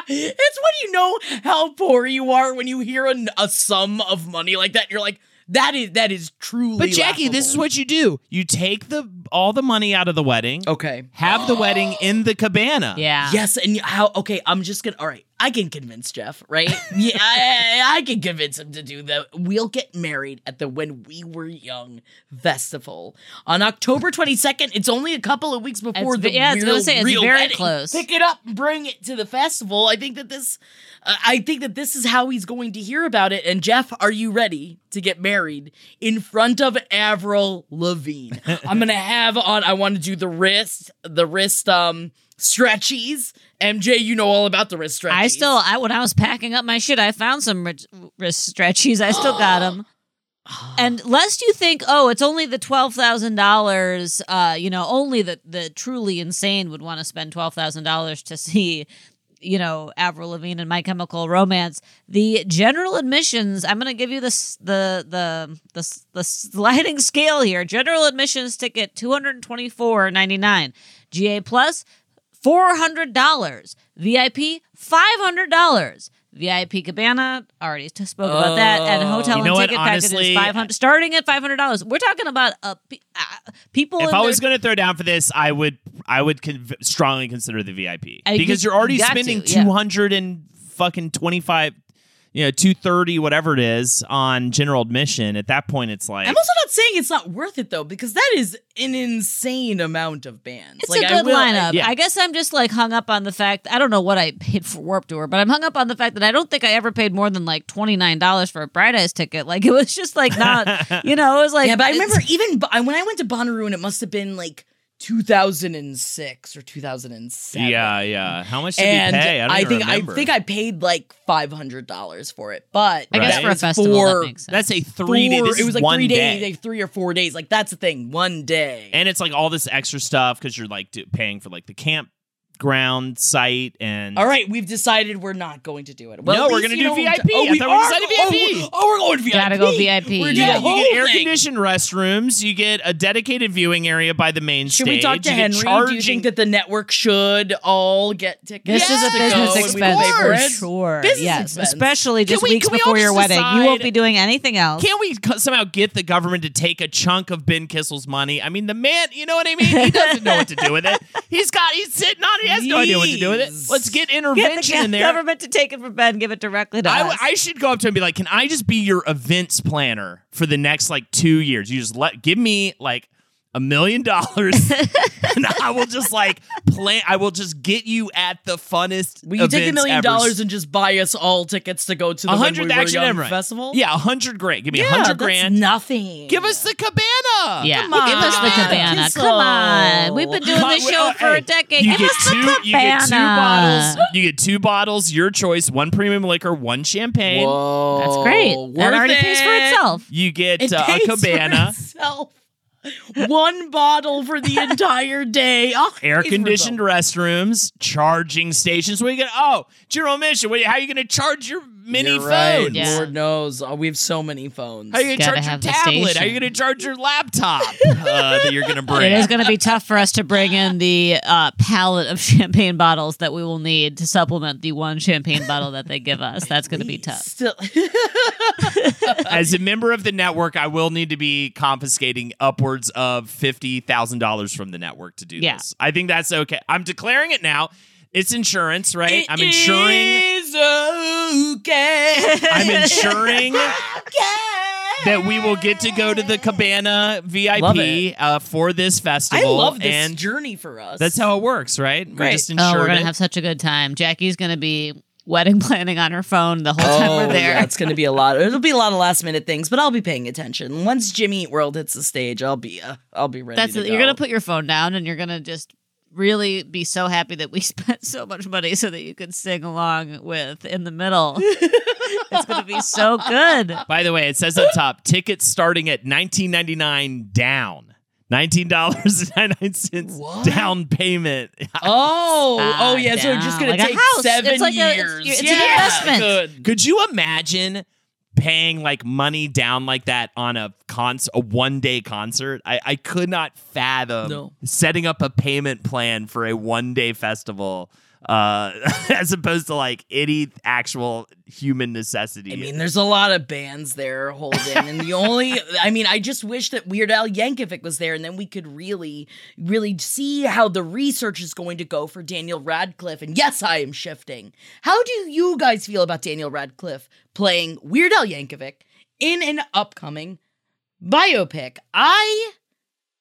It's when you know how poor you are when you hear a, a sum of money like that. And you're like, that is that is truly. But Jackie, this is what you do: you take the all the money out of the wedding, Okay. have the wedding in the cabana. yeah. Yes, and how? Okay, I'm just gonna. All right, I can convince Jeff, right? yeah, I, I can convince him to do that. We'll get married at the When We Were Young festival on October 22nd. It's only a couple of weeks before It's the ve- yeah, I was gonna say, it's real very wedding. close. Pick it up, and bring it to the festival. I think that this, uh, I think that this is how he's going to hear about it. And Jeff, are you ready to get married in front of Avril Lavigne? (laughs) I'm gonna have on. I want to do the wrist, the wrist, um, stretchies. MJ, you know all about the wrist stretchies. I still, I when I was packing up my shit, I found some wrist, wrist stretchies. I still got (gasps) them. And lest you think, oh, it's only the twelve thousand dollars. Uh, you know, only the the truly insane would want to spend twelve thousand dollars to see, you know, Avril Lavigne and My Chemical Romance. The general admissions. I'm going to give you this the the the the sliding scale here. General admissions ticket two hundred twenty four ninety nine. GA plus four hundred dollars. VIP five hundred dollars. VIP Cabana already spoke about that, and hotel You know and what? ticket Honestly- packages five hundred, starting at five hundred dollars. We're talking about a pe- uh, people. If in I their- was going to throw down for this, I would I would conv- strongly consider the VIP I because you're already spending to, yeah. two hundred and fucking twenty five, you know, two thirty whatever it is on general admission. At that point, it's like I'm also not saying it's not worth it though, because that is an insane amount of bands. It's like, a I good will- lineup. yeah. I guess I'm just like hung up on the fact I don't know what I paid for Warp Tour, but I'm hung up on the fact that I don't think I ever paid more than like twenty nine dollars for a Bright Eyes ticket. Like it was just like not, (laughs) you know, it was like yeah, but I remember even when I went to Bonnaroo, and it must have been like 2006 or 2007. yeah, yeah. How much did And we pay? I, don't I think remember. I think I paid like five hundred dollars for it, but I guess for a festival for that makes sense. that's a three day. four- This it was like one three day. days, like three or four days. Like that's the thing, one day. and it's like all this extra stuff because you're like paying for like the camp ground site and All right, we've decided we're not going to do it. Well, No, at we're gonna do know, VIP. Oh, we thought we are decided VIP. Oh, oh, we're going VIP. Gotta go VIP. We're You you doing get, the you whole get air thing. conditioned restrooms. You get a dedicated viewing area by the main street. Should stage. we talk to you Henry? Get Do you think that the network should all get tickets? This is a business go and we can expense pay for for sure. Business yes, expense. especially just we- weeks can we before your just wedding. You won't be doing anything else. Can't we somehow get the government to take a chunk of Ben Kissel's money? I mean, the man, you know what I mean? He doesn't know what to do with it. He's got, he's sitting on it. He has no idea what to do with it. Let's get Get intervention the in there. government to take it from Ben, give it directly to I, us. I should go up to him and be like, "Can I just be your events planner for the next like two years? You just let give me like a million dollars, (laughs) and I will just like plan. I will just get you at the funnest. Will you take a million ever. dollars and just buy us all tickets to go to the hundred We action Young festival? Yeah, a hundred grand. Give me a Yeah, hundred grand. Nothing. Give us the cabana. yeah, Come give us the cabana. Kissel. Come on, we've been doing Come this show for a decade. You give get us two. the You get two cabana. bottles. You get two bottles. Your choice. One premium liquor. One champagne. Whoa, That's great. That worth already pays for itself. You get It uh, pays a for cabana. One bottle for the entire day. (laughs) Oh, Air conditioned restrooms, charging stations. What are you gonna? Oh, general mission. What, how are you gonna charge your mini You're phone? right. Yeah. Lord knows. Oh, we have so many phones. How are you gonna charge your have the tablet? How are you gonna charge your laptop (laughs) uh, that you're gonna bring? It is going to be tough for us to bring in the uh, palette of (laughs) champagne bottles that we will need to supplement the one champagne bottle that they give us. That's going to be tough. Still, (laughs) As a member of the network, I will need to be confiscating upwards of fifty thousand dollars from the network to do Yeah. this. I think that's okay. I'm declaring it now. It's insurance, right? I'm insuring. Is okay. I'm insuring (laughs) (laughs) that we will get to go to the Cabana VIP uh, for this festival. I festival. love this and journey for us. That's how it works, right? We're Great. just Oh, we're going it. to have such a good time. Jackie's going to be wedding (laughs) planning on her phone the whole time Oh, we're there. yeah, it's going to be a lot. It'll be a lot of last minute things, but I'll be paying attention. Once Jimmy Eat World hits the stage, I'll be uh, I'll be ready. That's to it. You're going to put your phone down and you're going to just really be so happy that we (laughs) spent so much money so that you could sing along with in the middle. (laughs) it's going to be so good. By the way, it says up top tickets starting at 19.99 down. Nineteen dollars and ninety nine cents down payment. Oh, Ah, oh yeah. So it's just going to Like a take house. seven It's like a- it's- years. it's an investment. Good. Could you imagine paying like money down like that on a cons a one day concert? I, I could not fathom No. setting up a payment plan for a one day festival uh (laughs) as opposed to like any actual human necessity. I mean, there's a lot of bands there holding, and the only, (laughs) I mean, I just wish that Weird Al Yankovic was there, and then we could really, really see how the research is going to go for Daniel Radcliffe. And yes, I am shifting. How do you guys feel about Daniel Radcliffe playing Weird Al Yankovic in an upcoming biopic? I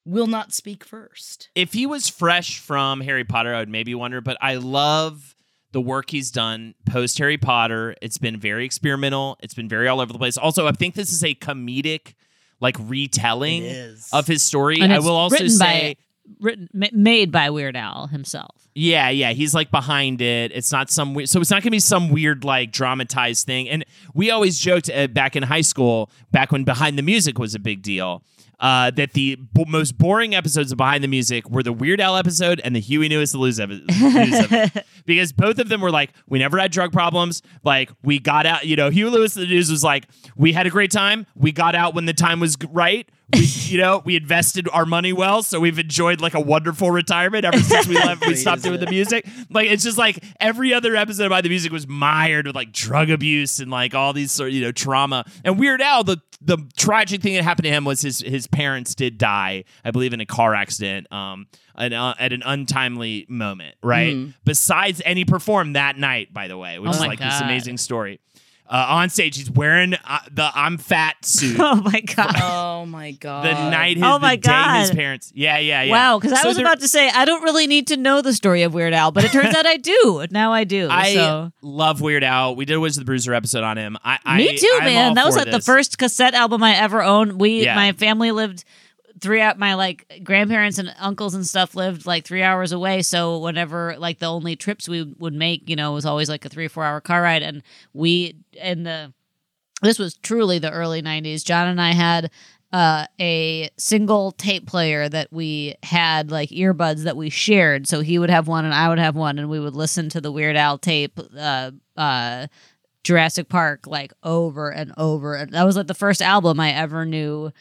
will not speak first. if he was fresh from Harry Potter, I would maybe wonder, but I love the work he's done post Harry Potter. It's been very experimental. It's been very all over the place. Also, I think this is a comedic like retelling of his story. And I will also say by written ma- made by Weird Al himself. Yeah, yeah, he's like behind it. It's not some weird, so it's not gonna be some weird like dramatized thing. And we always joked uh, back in high school, back when Behind the Music was a big deal, uh, that the b- most boring episodes of Behind the Music were the Weird Al episode and the Huey Lewis the News episode. (laughs) because both of them were like we never had drug problems. Like we got out, you know, Huey Lewis the News was like we had a great time. We got out when the time was right. We, (laughs) you know, we invested our money well, so we've enjoyed like a wonderful retirement ever since we left. We (laughs) stopped doing the music. Like it's just like every other episode by the music was mired with like drug abuse and like all these sort of you know trauma. And Weird Al, the the tragic thing that happened to him was his his parents did die, I believe, in a car accident. Um, an, uh, at an untimely moment, right? Besides, and he performed that night, by the way, which Oh is like this amazing story. Uh, on stage, he's wearing uh, the "I'm fat" suit. (laughs) Oh my god. (laughs) Oh my god. the night his, Oh my the day his parents. Yeah, yeah, yeah. Wow, because I So was there- about to say I don't really need to know the story of Weird Al, but it turns (laughs) out I do. Now I do. I so. love Weird Al. We did a Wizard of the Bruiser episode on him. I, I Me too, I'm man. all That was for like the first cassette album I ever owned. We, Yeah. my family lived three out. My like grandparents and uncles and stuff lived like three hours away. So whenever like the only trips we would make, you know, was always like a three or four hour car ride. And we in the this was truly the early '90s. John and I had uh, a single tape player that we had like earbuds that we shared. So he would have one and I would have one, and we would listen to the Weird Al tape, uh, uh, Jurassic Park, like over and over. And that was like the first album I ever knew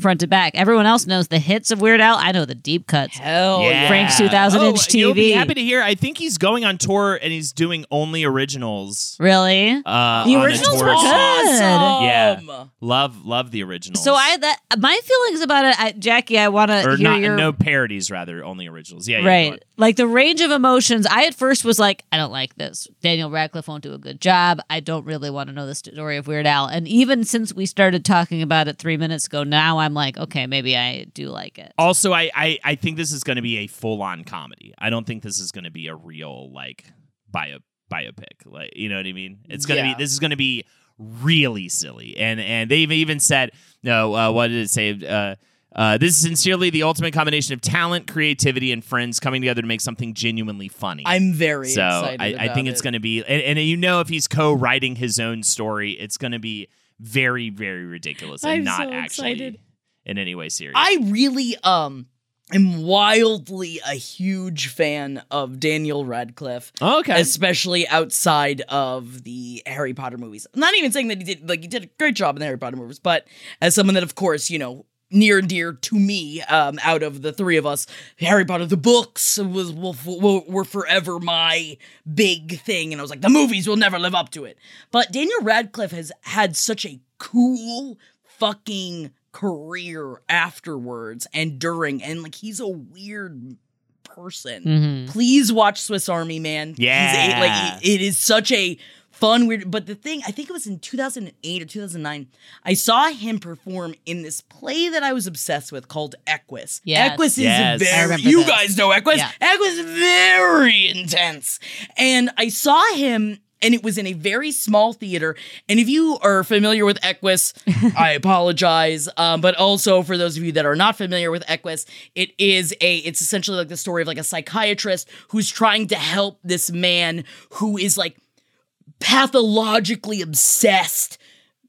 front to back. Everyone else knows the hits of Weird Al. I know the deep cuts. Hell yeah. Frank's 2000 Oh, inch You'll be happy to hear. I think he's going on tour and he's doing only originals. Really? Uh, The originals were good. Yeah. Love, love the originals. So I that my feelings about it, I, Jackie. I want to hear not your no parodies, rather only originals. Yeah, yeah, right. on. Like the range of emotions. I at first was like, I don't like this. Daniel Radcliffe won't do a good job. I don't really want to know the story of Weird Al. And even since we started talking about it three minutes ago, now I'm like, okay, maybe I do like it. Also, I, I, I think this is going to be a full on comedy. I don't think this is going to be a real like bio biopic. Like you know what I mean? It's going to Yeah. be. This is going to be really silly. And and they've even said no. Uh, what did it say? Uh, uh, this is sincerely the ultimate combination of talent, creativity, and friends coming together to make something genuinely funny. I'm very so excited. I, I think it's going to be, and, and you know, if he's co-writing his own story, it's going to be very, very ridiculous and I'm not so actually excited. In any way serious. I really um am wildly a huge fan of Daniel Radcliffe. Oh, okay. Especially outside of the Harry Potter movies. I'm not even saying that he did like he did a great job in the Harry Potter movies, but as someone that of course, you know, near and dear to me, um, out of the three of us, Harry Potter the books was will, will, were forever my big thing, and I was like, the movies will never live up to it. But Daniel Radcliffe has had such a cool fucking career afterwards and during, and like he's a weird person. Mm-hmm. Please watch Swiss Army Man. He's a, Yeah. like it is such a fun weird. But the thing, I think it was in 2008 or 2009, I saw him perform in this play that I was obsessed with called Equus. Yes. Equus is Yes. I very. You this. guys know Equus. Yeah. Equus is very intense, and I saw him. And it was in a very small theater. And if you are familiar with Equus, (laughs) I apologize. Um, but also for those of you that are not familiar with Equus, it is a it's essentially like the story of like a psychiatrist who's trying to help this man who is like pathologically obsessed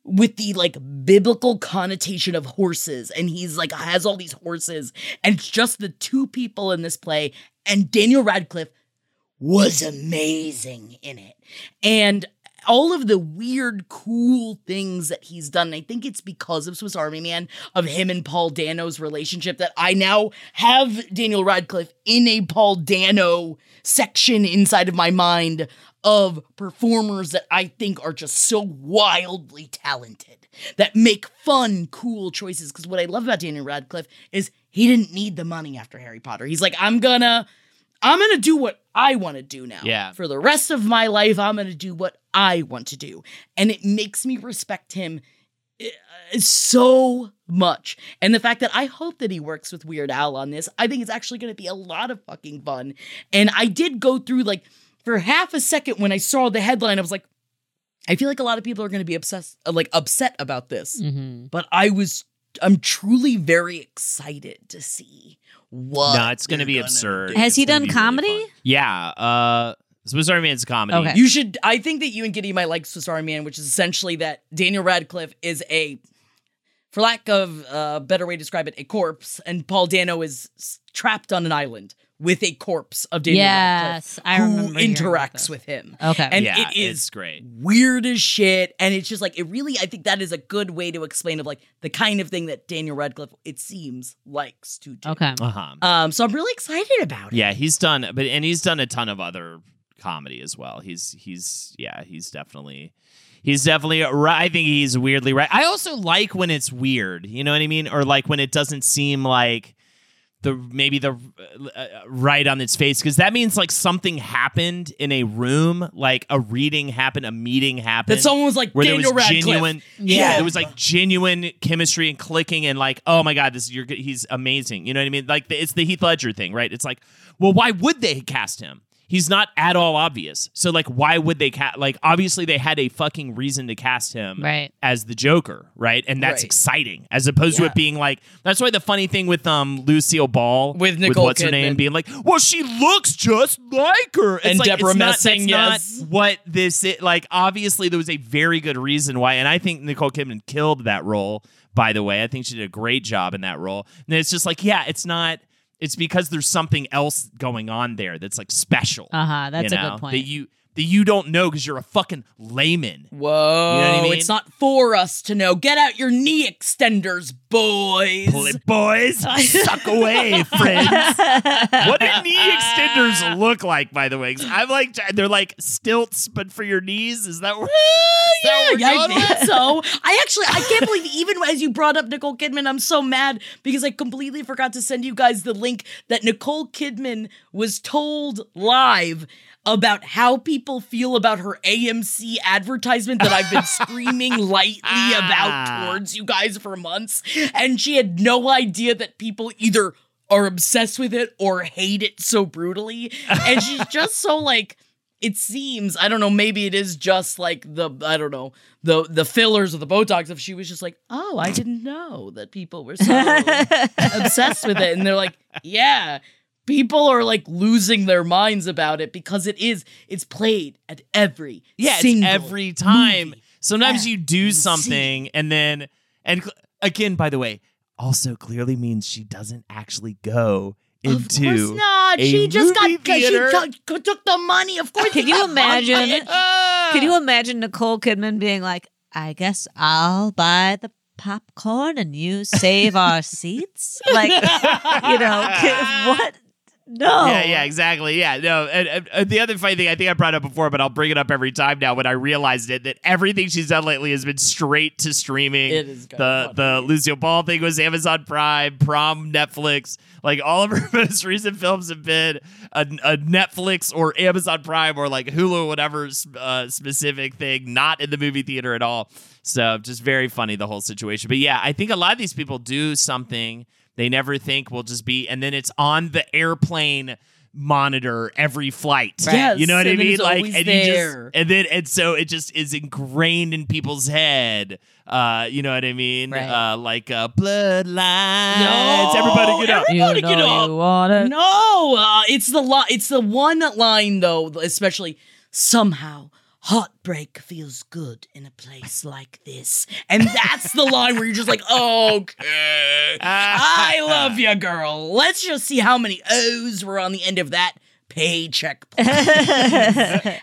with the like biblical connotation of horses and he's like has all these horses and it's just the two people in this play and Daniel Radcliffe was amazing in it and all of the weird cool things that he's done I think it's because of Swiss Army Man of him and Paul Dano's relationship that I now have Daniel Radcliffe in a Paul Dano section inside of my mind of performers that I think are just so wildly talented that make fun, cool choices. Because what I love about Daniel Radcliffe is he didn't need the money after Harry Potter. He's like, I'm gonna, I'm gonna do what I want to do now. Yeah. For the rest of my life, I'm gonna do what I want to do, and it makes me respect him uh, so much. And the fact that I hope that he works with Weird Al on this, I think it's actually going to be a lot of fucking fun. And I did go through like for half a second when I saw the headline, I was like, I feel like a lot of people are going to be obsessed, like upset about this. Mm-hmm. But I was, I'm truly very excited to see what. no, it's going to be gonna absurd. do. Has It's he done be really comedy? fun. yeah. Uh, Swiss Army Man's a comedy. Okay. You should. I think that you and Giddy might like Swiss Army Man, which is essentially that Daniel Radcliffe is a, for lack of a better way to describe it, a corpse, and Paul Dano is trapped on an island with a corpse of Daniel Yes, Radcliffe I who remember hearing about interacts with him. Okay. and yeah, it is it's great. weird as shit, and it's just like it really. I think that is a good way to explain of like the kind of thing that Daniel Radcliffe, it seems, likes to do. Okay. Uh huh. Um, so I'm really excited about it. Yeah, he's done, but and he's done a ton of other comedy as well. He's he's yeah, he's definitely he's definitely right. I think he's weirdly right. I also like when it's weird. You know what I mean, or like when it doesn't seem like the maybe the uh, right on its face because that means like something happened in a room, like a reading happened, a meeting happened. That someone was like where Daniel there was Radcliffe. genuine, Yeah. there was like genuine chemistry and clicking, and like, oh my god, this you're he's amazing. You know what I mean? Like the, it's the Heath Ledger thing, right? It's like, well, why would they cast him? He's not at all obvious. So like why would they cast like obviously they had a fucking reason to cast him Right. as the Joker, right? And that's Right. exciting as opposed to it being like that's why the funny thing with um Lucille Ball With Nicole what's her name being like, well she looks just like her. It's And like, Deborah it's not, Messing, that's yes. not what this is. like obviously there was a very good reason why and I think Nicole Kidman killed that role by the way. I think she did a great job in that role. And it's just like, yeah, it's not it's because there's something else going on there that's like special. Uh-huh, that's you a good point. That you that you don't know because you're a fucking layman. Whoa, You know what I mean? it's not for us to know. Get out your knee extenders, boys. Pull it, boys. (laughs) Suck away, friends. (laughs) what do knee extenders look like, by the way? I'm like, they're like stilts, but for your knees. Is that where? that Yeah, yeah, I think so. I actually, I can't believe even as you brought up Nicole Kidman, I'm so mad because I completely forgot to send you guys the link that Nicole Kidman was told live about how people feel about her AMC advertisement that I've been (laughs) screaming lightly about ah. towards you guys for months. And she had no idea that people either are obsessed with it or hate it so brutally. And she's (laughs) just so like, it seems I don't know maybe it is just like the I don't know the the fillers or the Botox if she was just like oh I didn't know that people were so (laughs) obsessed with it and they're like yeah people are like losing their minds about it because it is it's played at every Yeah, it's single every time. movie. Sometimes you do you something and then and cl- again, by the way, also clearly means she doesn't actually go Of into course not. a She just got movie she theater. took, took the money. Of course. Can you imagine? (laughs) Can you imagine Nicole Kidman being like, I guess I'll buy the popcorn and you save our seats? Like, you know, (laughs) what? No. Yeah, yeah, exactly. Yeah, no. And, and- the other funny thing, I think I brought up before, but I'll bring it up every time now when I realized it that everything she's done lately has been straight to streaming. It is the the Lucille Ball thing was Amazon Prime, Prom, Netflix. Like all of her (laughs) most recent films have been a, a Netflix or Amazon Prime or like Hulu, whatever uh, specific thing, not in the movie theater at all. So just very funny the whole situation. But yeah, I think a lot of these people do something they never think we'll just be, and then it's on the airplane monitor every flight. Yes, you know what I mean? Like, and there. you just, and then, and so it just is ingrained in people's head. Uh, you know what I mean? Right. Uh, like uh, bloodlines. No, everybody get up. You Everybody know get up. you want it. No, uh, it's the li- it's the one line though, especially somehow heartbreak feels good in a place like this, and that's the line where you're just like, okay, (laughs) I love you, girl. Let's just see how many O's were on the end of that paycheck. (laughs)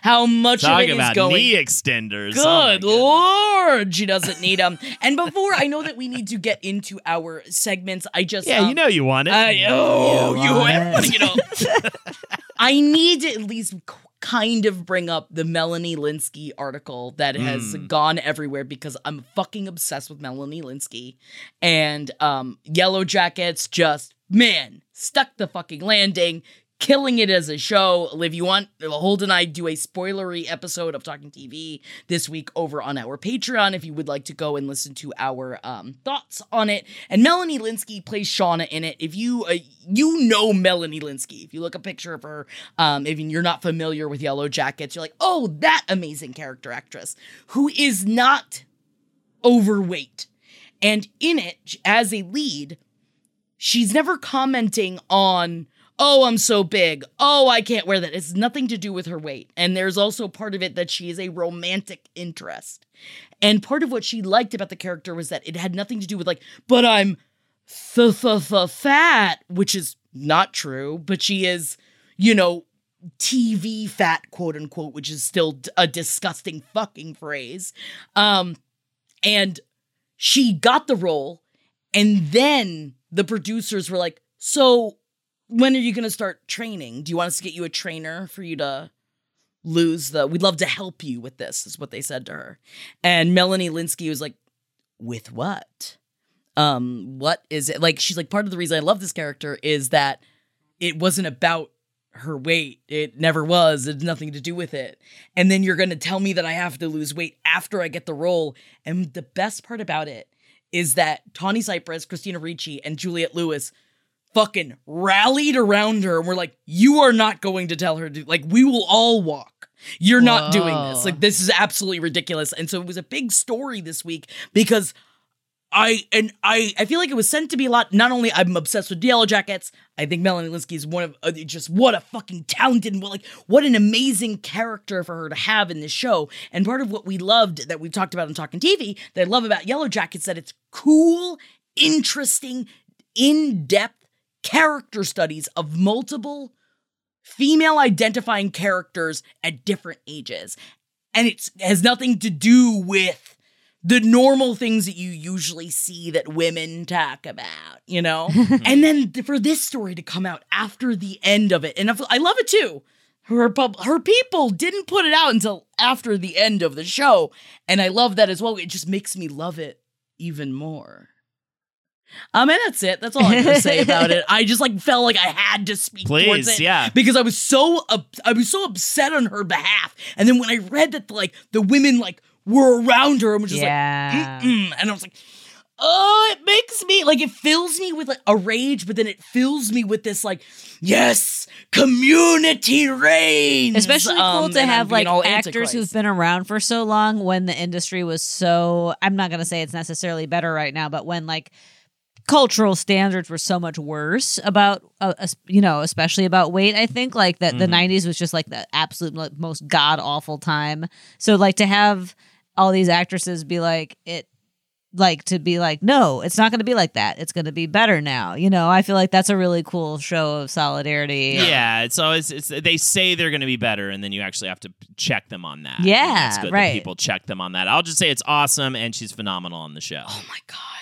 how much Talking of it is about going? knee extenders. Oh Good goodness. lord, she doesn't need them. And before I know that we need to get into our segments, I just Yeah, um, you know you want it. I, oh, you, want everybody, you know. I need to at least kind of bring up the Melanie Lynskey article that has Mm. gone everywhere because I'm fucking obsessed with Melanie Lynskey. And um, Yellowjackets just, man, stuck the fucking landing. Killing it as a show. If you want, Hold and I do a spoilery episode of Talking TV this week over on our Patreon. If you would like to go and listen to our um, thoughts on it, and Melanie Lynskey plays Shauna in it. If you uh, you know Melanie Lynskey, if you look a picture of her, um, if you're not familiar with Yellowjackets, you're like, oh, that amazing character actress who is not overweight, and in it as a lead, she's never commenting on oh i'm so big. Oh i can't wear that. It's nothing to do with her weight. And there's also part of it that she is a romantic interest. And part of what she liked about the character was that it had nothing to do with like but i'm fat which is not true but she is you know tv fat quote unquote which is still a disgusting fucking phrase. Um and she got the role and then the producers were like so when are you going to start training? Do you want us to get you a trainer for you to lose the we'd love to help you with this is what they said to her. And melanie lynskey was like with what? Um what is it? Like she's like part of the reason i love this character is that it wasn't about her weight. It never was. It had nothing to do with it. And then you're going to tell me that i have to lose weight after i get the role. And the best part about it is that tawny cypress christina ricci and juliette lewis fucking rallied around her and we're like, you are not going to tell her to like we will all walk. You're not doing this. Like this is absolutely ridiculous. And so it was a big story this week because I and I I feel like it was sent to be a lot. Not only I'm obsessed with Yellowjackets, I think Melanie Lynskey is one of uh, just what a fucking talented, what like what an amazing character for her to have in this show. And part of what we loved that we talked about on Talking TV that I love about Yellowjackets that it's cool, interesting, in depth character studies of multiple female identifying characters at different ages. And it has nothing to do with the normal things that you usually see that women talk about, you know? (laughs) and then for this story to come out after the end of it, and I love it too. Her pub, her people didn't put it out until after the end of the show, and I love that as well. It just makes me love it even more. Um, and that's it. That's all I'm gonna say about it. (laughs) I just like felt like I had to speak towards Please, it yeah. because I was so up, I was so upset on her behalf. And then when I read that like the women like were around her, I was just Yeah. like, Mm-mm. and I was like, oh, it makes me like it fills me with like a rage, but then it fills me with this like, yes, community reigns. Especially cool Um, to have like all actors Antichrist. who've been around for so long when the industry was so I'm not going to say it's necessarily better right now, but when like cultural standards were so much worse about uh, you know especially about weight i think like that the 90s was just like the absolute like, most god awful time so like to have all these actresses be like it like to be like no it's not going to be like that it's going to be better now you know i feel like that's a really cool show of solidarity Yeah, it's always it's they say they're going to be better, and then you actually have to check them on that. Yeah, that's good that right. people check them on that. I'll just say it's awesome, and she's phenomenal on the show. Oh my god,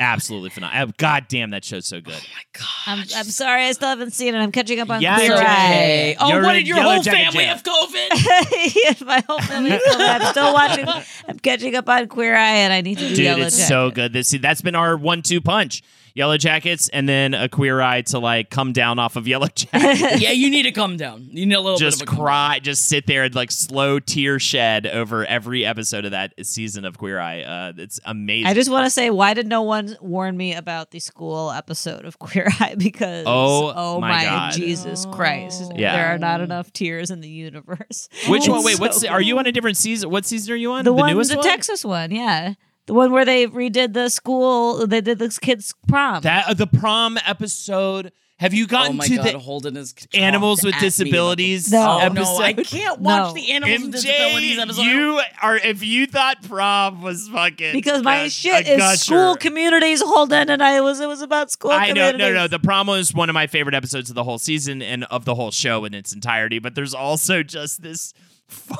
Absolutely phenomenal. God damn, that show's so good. Oh my god. I'm, I'm sorry i still haven't seen it i'm catching up on Yeah, Queer Eye. Oh, You're what did your whole family Jam. have COVID? (laughs) My whole family. I'm still watching. I'm catching up on Queer Eye, and I need to do Dude, Yellow it's Jacket. so good. This see, that's been our one-two punch: Yellowjackets, and then a Queer Eye to like come down off of Yellow (laughs) Jackets. yeah, you need to come down. You need a little just bit of a calm cry, just sit there and like slow tear shed over every episode of that season of Queer Eye. Uh, it's amazing. I just want to say, why did no one warn me about the school episode of Queer (laughs) Eye? Because Oh, my my, God. Jesus Christ, Yeah. there are not enough tears in the universe. Which one? (laughs) Wait, so what's are you on a different season? What season are you on? the, one, newest the one? Texas one? Yeah, the one where they redid the school. They did this kid's prom. That uh, the prom episode. Have you Oh gotten my to god, the Holden is animals with talked at me about disabilities the- No. Oh episode? no, I can't watch No. the animals with disabilities episode. you are if you thought prom was fucking because my a- shit a is gusher. school communities, Holden, and I was it was about school. I know, no, communities. no. The prom was one of my favorite episodes of the whole season and of the whole show in its entirety. But there's also just this (laughs) fu-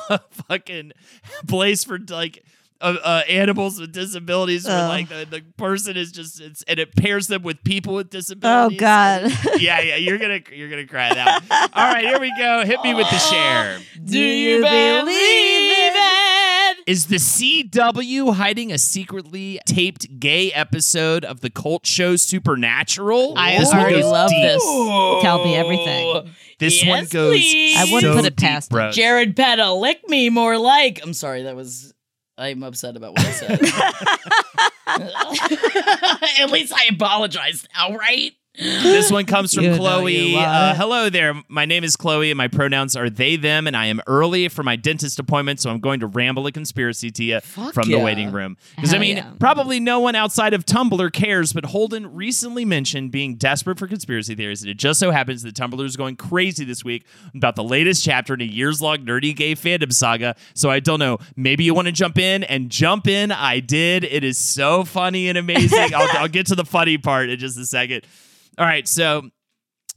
fucking place for like uh, uh, animals with disabilities, where Oh. like the, the person is just it's, and it pairs them with people with disabilities. Oh. God. (laughs) yeah, yeah. You're gonna you're gonna cry that. One. All right, here we go. Hit me with the share. Do you believe it? Is the CW hiding a secretly taped gay episode of the cult show Supernatural? I This already love deep. this. Tell me everything. This Yes, one goes. please. I wouldn't so put it deep, past bro. Jared Petta, lick me more like. I'm sorry, that was. I'm upset about what I said. (laughs) (laughs) At least I apologize now, right? This one comes from You Chloe. Uh, hello there. My name is Chloe, and my pronouns are they, them, and I am early for my dentist appointment, so I'm going to ramble a conspiracy to you from the waiting room. Because, I mean, yeah. probably no one outside of Tumblr cares, but Holden recently mentioned being desperate for conspiracy theories, and it just so happens that Tumblr is going crazy this week about the latest chapter in a years long nerdy gay fandom saga. So I don't know. Maybe you want to jump in and jump in. I did. It is so funny and amazing. (laughs) I'll, I'll get to the funny part in just a second. All right, so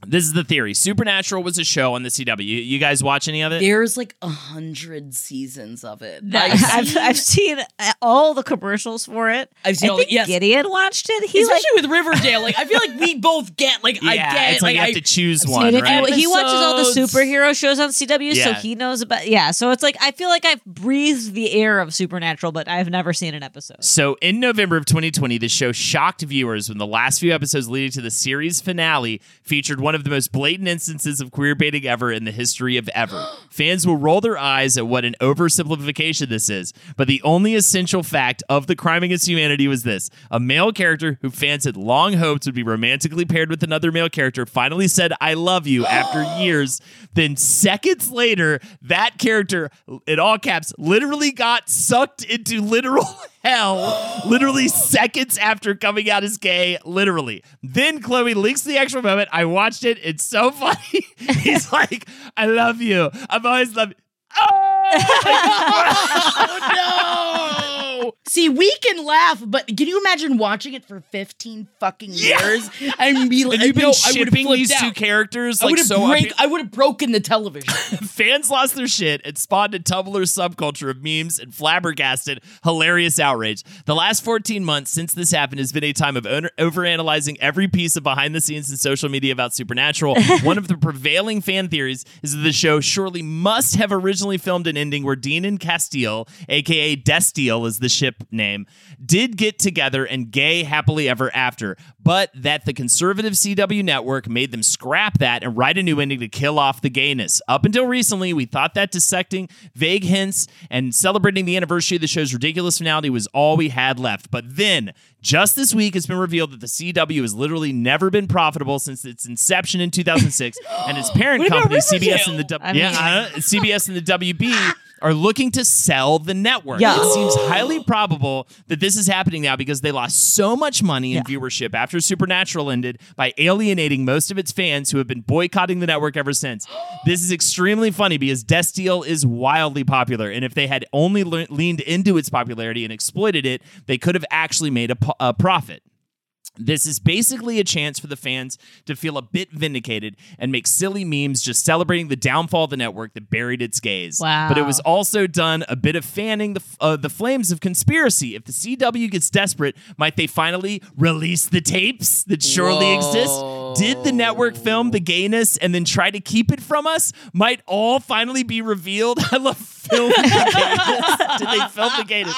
this is the theory. Supernatural was a show on the CW. You, you guys watch any of it? There's like a hundred seasons of it. That- I've, I've seen all the commercials for it. I've seen I all the- think yes. Gideon watched it. He like with Riverdale, like I feel like we both get like I yeah, get it's like, you I, have to choose I've one, right? he watches all the superhero shows on CW, so he knows about. Yeah, so it's like I feel like I've breathed the air of Supernatural, but I've never seen an episode. So in November of 2020, the show shocked viewers when the last few episodes leading to the series finale featured one of the most blatant instances of queer baiting ever in the history of ever. (gasps) Fans will roll their eyes at what an oversimplification this is, but the only essential fact of the crime against humanity was this a male character who fans had long hoped would be romantically paired with another male character finally said, I love you after (gasps) years. Then, seconds later, that character, in all caps, literally got sucked into literal (laughs) hell literally seconds after coming out as gay literally. Then chloe leaks the actual moment. I watched it. It's so funny. (laughs) He's like i love you. I've always loved oh! (laughs) oh no! See, we can laugh, but can you imagine watching it for 15 fucking years and be like, and you've been no, I would've shipping these two characters I like would have so break, I would have broken the television. (laughs) Fans lost their shit and spawned a Tumblr subculture of memes and flabbergasted, hilarious outrage. The last 14 months since this happened has been a time of over- overanalyzing every piece of behind the scenes and social media about Supernatural. (laughs) One of the prevailing fan theories is that the show surely must have originally filmed an ending where Dean and Castiel, aka Destiel is the ship name, did get together and gay happily ever after, but that the conservative CW network made them scrap that and write a new ending to kill off the gayness. Up until recently, we thought that dissecting vague hints and celebrating the anniversary of the show's ridiculous finality was all we had left. But then, just this week, it's been revealed that the CW has literally never been profitable since its inception in 2006, and its (gasps) parent company, CBS and the W- I yeah, mean- I don't CBS and the WB (laughs) are looking to sell the network. Yeah. It seems highly probable that this is happening now because they lost so much money in viewership after Supernatural ended by alienating most of its fans who have been boycotting the network ever since. (gasps) this is extremely funny because Destiel is wildly popular, and if they had only le- leaned into its popularity and exploited it, they could have actually made a, po- a profit. This is basically a chance for the fans to feel a bit vindicated and make silly memes just celebrating the downfall of the network that buried its gays. Wow. But it was also done a bit of fanning the, uh, the flames of conspiracy. If the CW gets desperate, might they finally release the tapes that surely exist? Did the network film the gayness and then try to keep it from us? Might all finally be revealed? (laughs) I love filming the (laughs) gayness. Did they film the gayness?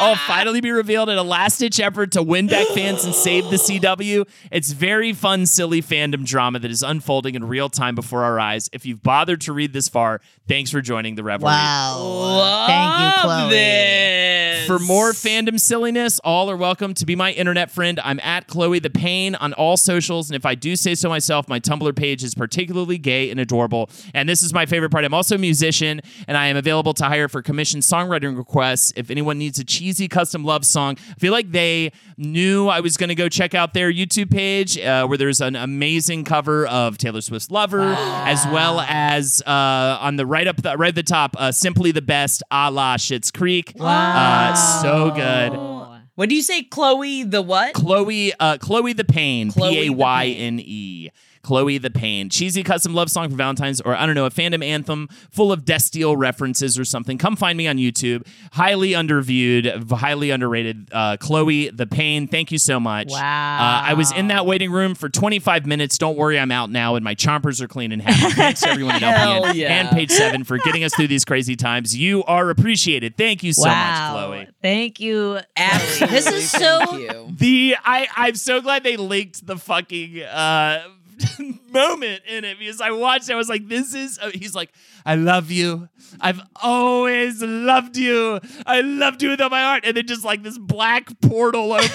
All oh, finally be revealed in a last ditch effort to win back fans and save the CW. It's very fun, silly fandom drama that is unfolding in real time before our eyes. If you've bothered to read this far, thanks for joining the revelry. Wow. Thank you, Chloe. This. For more fandom silliness, all are welcome to be my internet friend. I'm at Chloe the Payne on all socials, and if I do say so myself, my Tumblr page is particularly gay and adorable. And this is my favorite part. I'm also a musician, and I am available to hire for commission songwriting requests. If anyone needs a cheesy custom love song, I feel like they knew I was going to go check out their YouTube page, uh, where there's an amazing cover of Taylor Swift's "Lover," as well as uh, on the right up the right at the top, uh, "Simply the Best," a la Schitt's Creek. Uh, so good. What do you say, Chloe? The what? Chloe, uh, Chloe the Payne, Chloe P the A Y N E. Chloe the Payne. Cheesy custom love song for Valentine's, or I don't know, a fandom anthem full of Destiel references or something. Come find me on YouTube. Highly underviewed, highly underrated. Uh, Chloe the Payne. Thank you so much. Wow. Uh, I was in that waiting room for 25 minutes. Don't worry, I'm out now, and my chompers are clean and happy. Thanks everyone at Hell LPN yeah. and Page Seven for getting us through these crazy times. You are appreciated. Thank you so wow. much, Chloe. Thank you. Absolutely. This is so. Thank you. The I I'm so glad they linked the fucking uh (laughs) moment in it because I watched it, I was like this is uh, he's like I love you I've always loved you I loved you with all my heart and then just like this black portal open (laughs) (laughs)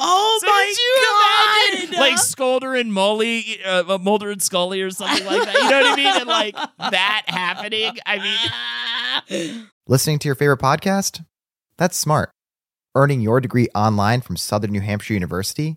Oh So my god! imagine, like Scolder and Molly uh, Mulder and Scully or something like that you know what I mean and like that happening I mean Listening to your favorite podcast? That's smart. Earning your degree online from Southern New Hampshire University?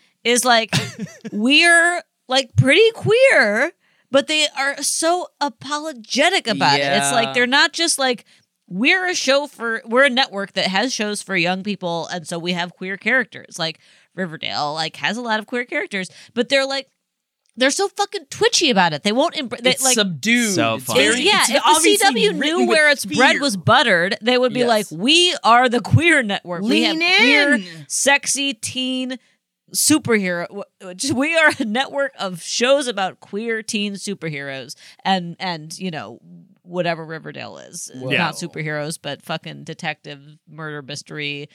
is like we're like pretty queer, but they are so apologetic about it. It's like they're not just like we're a show for we're a network that has shows for young people and so we have queer characters. Like Riverdale like has a lot of queer characters, but they're like they're so fucking twitchy about it. They won't embrace It's like subdued. So funny. very- yeah, it's if the CW knew where its bread was buttered, they would be Yes. like, "We are the queer network. we have Lean queer, sexy teen superhero. w- We are a network of shows about queer teen superheroes, and and you know whatever Riverdale is, Whoa. not superheroes, but fucking detective murder mystery."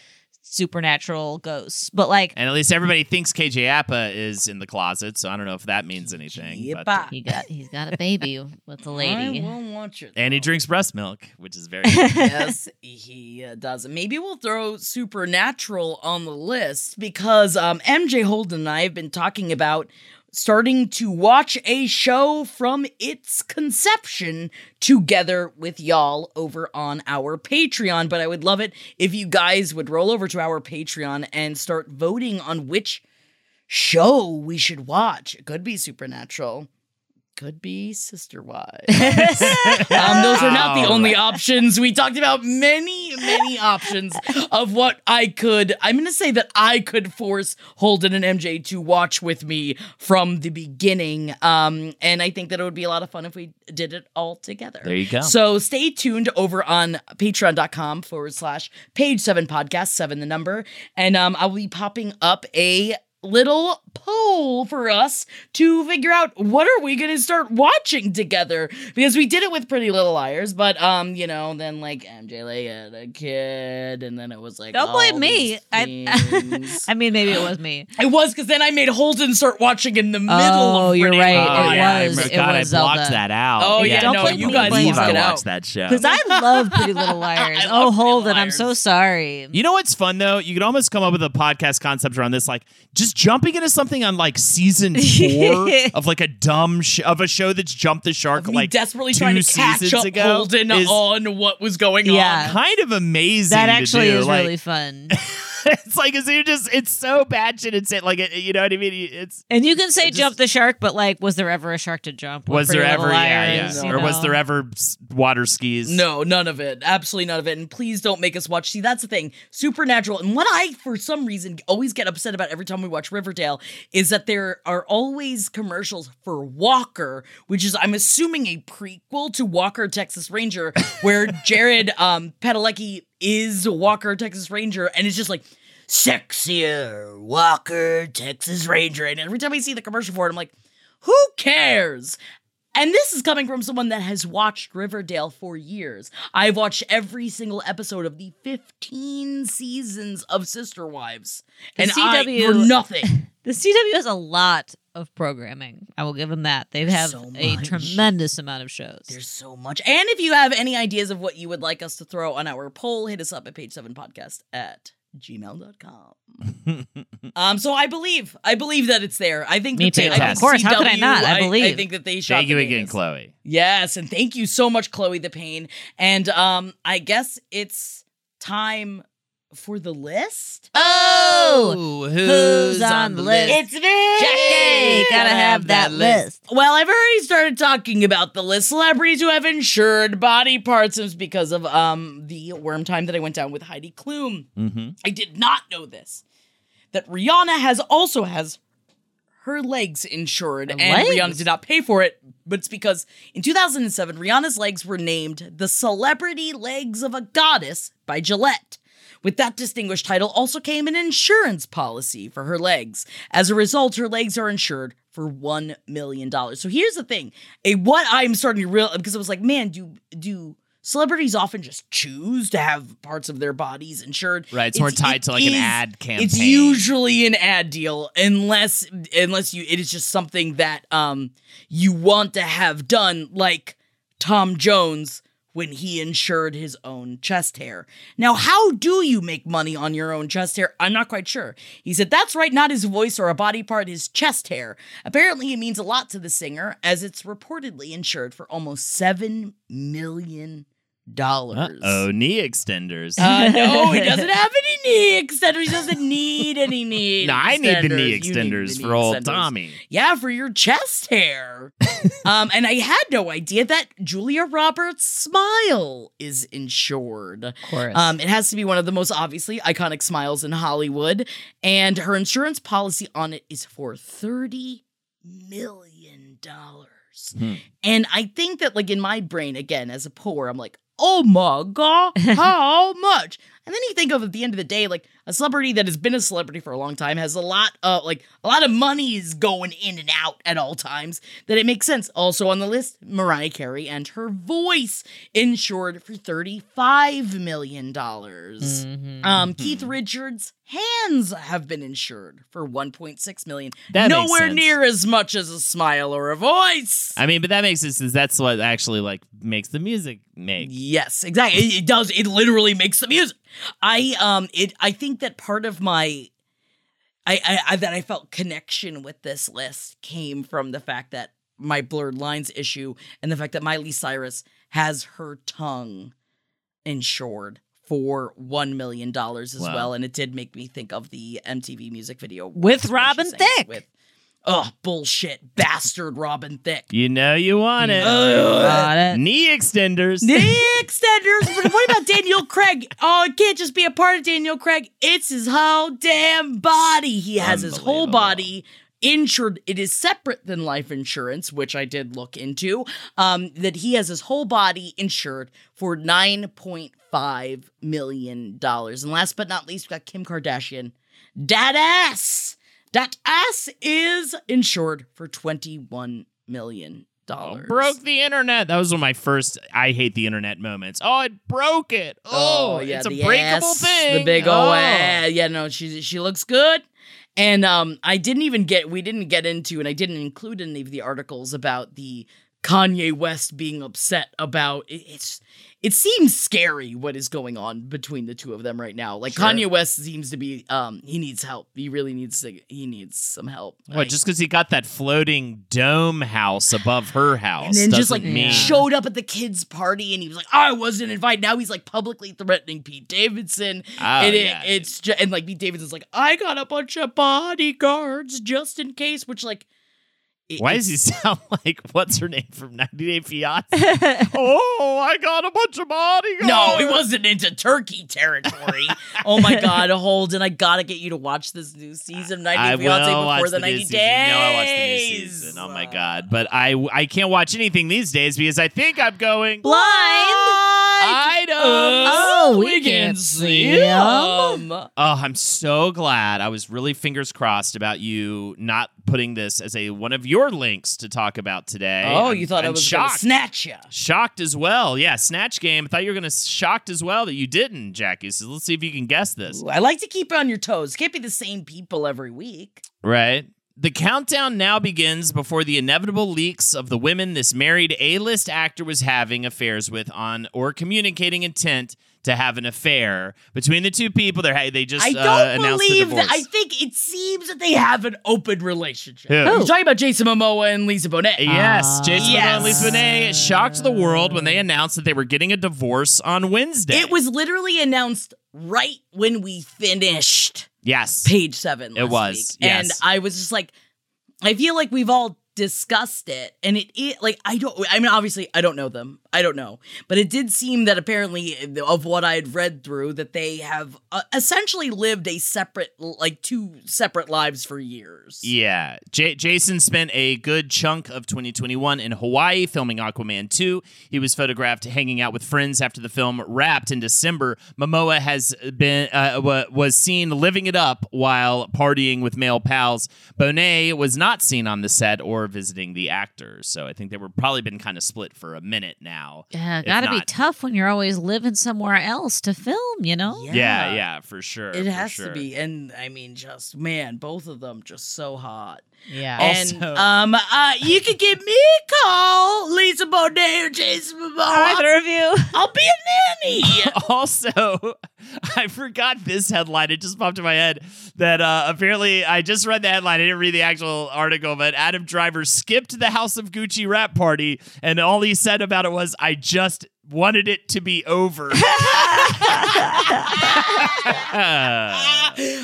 Supernatural ghosts, but like And at least everybody thinks KJ Apa is in the closet, so I don't know if that means anything. but- he got he's got a baby with a lady. I will watch it. and he drinks breast milk, which is very (laughs) yes, he uh, does. Maybe we'll throw Supernatural on the list because um, MJ Holden and I have been talking about starting to watch a show from its conception together with y'all over on our Patreon. But I would love it if you guys would roll over to our Patreon and start voting on which show we should watch. It could be Supernatural. Could be Sister Wives. (laughs) um, those are not the only options. We talked about many, many options of what I could. I'm going to say that I could force Holden and MJ to watch with me from the beginning. Um, and I think that it would be a lot of fun if we did it all together. There you go. So stay tuned over on patreon.com forward slash page seven podcast, seven the number. And um, I will be popping up a little poll for us to figure out what are we going to start watching together because we did it with pretty little liars but um you know then like mj like had a kid and then it was like Don't blame me. I. (laughs) I mean, maybe it was me. (gasps) it was because then i made holden start watching in the middle Oh, of you're right. Little Oh, It yeah, Liars. I was- remember- it God, was I blocked Zelda. that out. Oh, yeah, Don't no, blame you guys believe blocked I watched that show. Because I love Pretty (laughs) Little Liars. Oh, Pretty Little Holden, I'm so sorry. You know what's fun though? You could almost come up with a podcast concept around this, like just jumping into something on like season (laughs) four of like a dumb sh- of a show that's jumped the shark like desperately trying to catch up ago holden is on what was going Yeah. on kind of amazing. that actually is Like, really fun. (laughs) (laughs) it's like it's, you just it's so batshit insane. Like it, you know what I mean? It's And you can say just- jump the shark, but like, was there ever a shark to jump? with was there ever Little yeah yeah you or was there ever water skis? No, none of it. Absolutely none of it. And please don't make us watch. See, that's the thing. Supernatural. And what I, for some reason, always get upset about every time we watch Riverdale is that there are always commercials for Walker, which is, I'm assuming, a prequel to Walker, Texas Ranger, where (laughs) Jared um, Padalecki is Walker, Texas Ranger. And it's just like, sexier Walker, Texas Ranger. And every time I see the commercial for it, I'm like, who cares? And this is coming from someone that has watched Riverdale for years. I've watched every single episode of the 15 seasons of Sister Wives. The and I, CW for nothing. (laughs) The CW has a lot of programming. I will give them that. They have So a tremendous amount of shows. There's so much. And if you have any ideas of what you would like us to throw on our poll, hit us up at page seven podcast at gmail.com. (laughs) um, so I believe, I believe that it's there. I think Me that they- too. I think Of course. How could I not? I believe. I believe. think that they shot Thank the you again, Vegas. Chloe. Yes, and thank you so much, Chloe the Payne. And um, I guess it's time for the list. Oh, who's on the list? It's me, Jackie, gotta have that list. Well, I've already started talking about the list. Celebrities who have insured body parts is because of um the worm time that I went down with Heidi Klum. Mm-hmm. I did not know this. That Rihanna has also has her legs insured, Her and legs? Rihanna did not pay for it. But it's because in 2007, Rihanna's legs were named the Celebrity Legs of a Goddess by Gillette. With that distinguished title also came an insurance policy for her legs. As a result, her legs are insured for $1 million. So here's the thing. A what I'm starting to realize, because I was like, man, do do celebrities often just choose to have parts of their bodies insured? Right, it's more tied to, like, an ad campaign. It's usually an ad deal unless unless you it is just something that um you want to have done like Tom Jones when he insured his own chest hair. Now, how do you make money on your own chest hair? I'm not quite sure. He said that's right, not his voice or a body part, his chest hair. Apparently, it means a lot to the singer, as it's reportedly insured for almost seven million dollars. Oh, knee extenders. Uh, no, he (laughs) doesn't have any knee extenders. He doesn't need any knee. (laughs) no, I need the knee You need the extenders knee for old extenders. Tommy. Yeah, for your chest hair. (laughs) um, and I had no idea that Julia Roberts' smile is insured. Of course. Um, it has to be one of the most obviously iconic smiles in Hollywood, and her insurance policy on it is for thirty million dollars. Hmm. And I think that, like in my brain, again as a poor, I'm like, oh my god, (laughs) how much? And then you think of at the end of the day, like a celebrity that has been a celebrity for a long time has a lot of like a lot of money is going in and out at all times. That it makes sense. Also on the list, Mariah Carey and her voice insured for thirty-five million dollars. Mm-hmm. Um, Keith Richards' hands have been insured for one point six million. That Nowhere near as much as a smile or a voice. I mean, but that makes sense. That's what actually like makes the music make. Yes, exactly. It, it does. It literally makes the music. I um it I think that part of my I, I, I that I felt connection with this list came from the fact that my blurred lines issue and the fact that Miley Cyrus has her tongue insured for one million dollars as Wow. well, and it did make me think of the MTV music video With Robin Thicke. With oh bullshit bastard Robin Thicke. You know you want it. Got it. Knee extenders. Knee extenders. But what about Daniel Craig? Oh, it can't just be a part of Daniel Craig. It's his whole damn body. He has his whole body insured. It is separate than life insurance, which I did look into. Um, that he has his whole body insured for nine point five million dollars. And last but not least, we got Kim Kardashian. That ass. That ass is insured for twenty one million dollars. Broke the internet. That was one of my first I hate the internet moments. Oh, it broke it. Oh, yeah, it's a breakable ass, thing. The big oh. ass. Yeah, no, she she looks good. And um, I didn't even get we didn't get into, and I didn't include any of the articles about the Kanye West being upset about it's. It seems scary what is going on between the two of them right now. Like Sure. Kanye West seems to be, um, he needs help. He really needs to. He needs some help. What, Like- just because he got that floating dome house above her house and then just like mean showed up at the kids' party and he was like, I wasn't invited. Now he's like publicly threatening Pete Davidson. Oh, and it, yeah, it's just, and like Pete Davidson's like, I got a bunch of bodyguards just in case, which like Why does he (laughs) sound like what's her name from 90 Day Fiance? (laughs) oh, I got a bunch of bodyguards. No, he wasn't into turkey territory. (laughs) oh my god, Holden, I gotta get you to watch this new season of 90 Day Fiance before the the 90 season. days. You know I watch the new season. Oh my god! But I I can't watch anything these days because I think I'm going Blind. items. Oh, oh, we can't see 'em. them. Oh, I'm so glad. I was really fingers crossed about you not putting this as a one of your links to talk about today. Oh, I'm- you thought I was gonna shocked. snatch you. shocked as well. Yeah, Snatch Game. I thought you were gonna shocked as well that you didn't, Jackie. So let's see if you can guess this. I like to keep on your toes. Can't be the same people every week. Right. The countdown now begins before the inevitable leaks of the women this married A-list actor was having affairs with on or communicating intent to have an affair between the two people. They they just I uh, don't announced believe that. I think it seems that they have an open relationship. Who? You're talking about Jason Momoa and Lisa Bonet. Yes, Jason Momoa and Lisa Bonet shocked the world when they announced that they were getting a divorce on Wednesday. It was literally announced right when we finished yes, page seven. It was, week. yes. and I was just like, I feel like we've all discussed it, and it, it like I don't. I mean, obviously, I don't know them. I don't know, but it did seem that apparently, of what I had read through, that they have uh, essentially lived a separate, like two separate lives for years. Yeah. J- Jason spent a good chunk of 2021 in Hawaii filming Aquaman 2. He was photographed hanging out with friends after the film wrapped in December. Momoa has been uh, wa- was seen living it up while partying with male pals. Bonet was not seen on the set or before visiting the actors. So I think they were probably been kind of split for a minute now. Yeah, gotta be tough when you're always living somewhere else to film, you know? Yeah. Yeah, yeah, for sure. It for has sure. to be, and I mean, just man, both of them just so hot. Yeah. And Also- um, uh, you could give me a call, Lisa Bonet or Jason Momoa. Either of you. I'll be a nanny. (laughs) also, I forgot this headline. It just popped in my head that uh, apparently I just read the headline. I didn't read the actual article, but Adam Driver skipped the House of Gucci rap party, and all he said about it was, "I just wanted it to be over." (laughs) (laughs)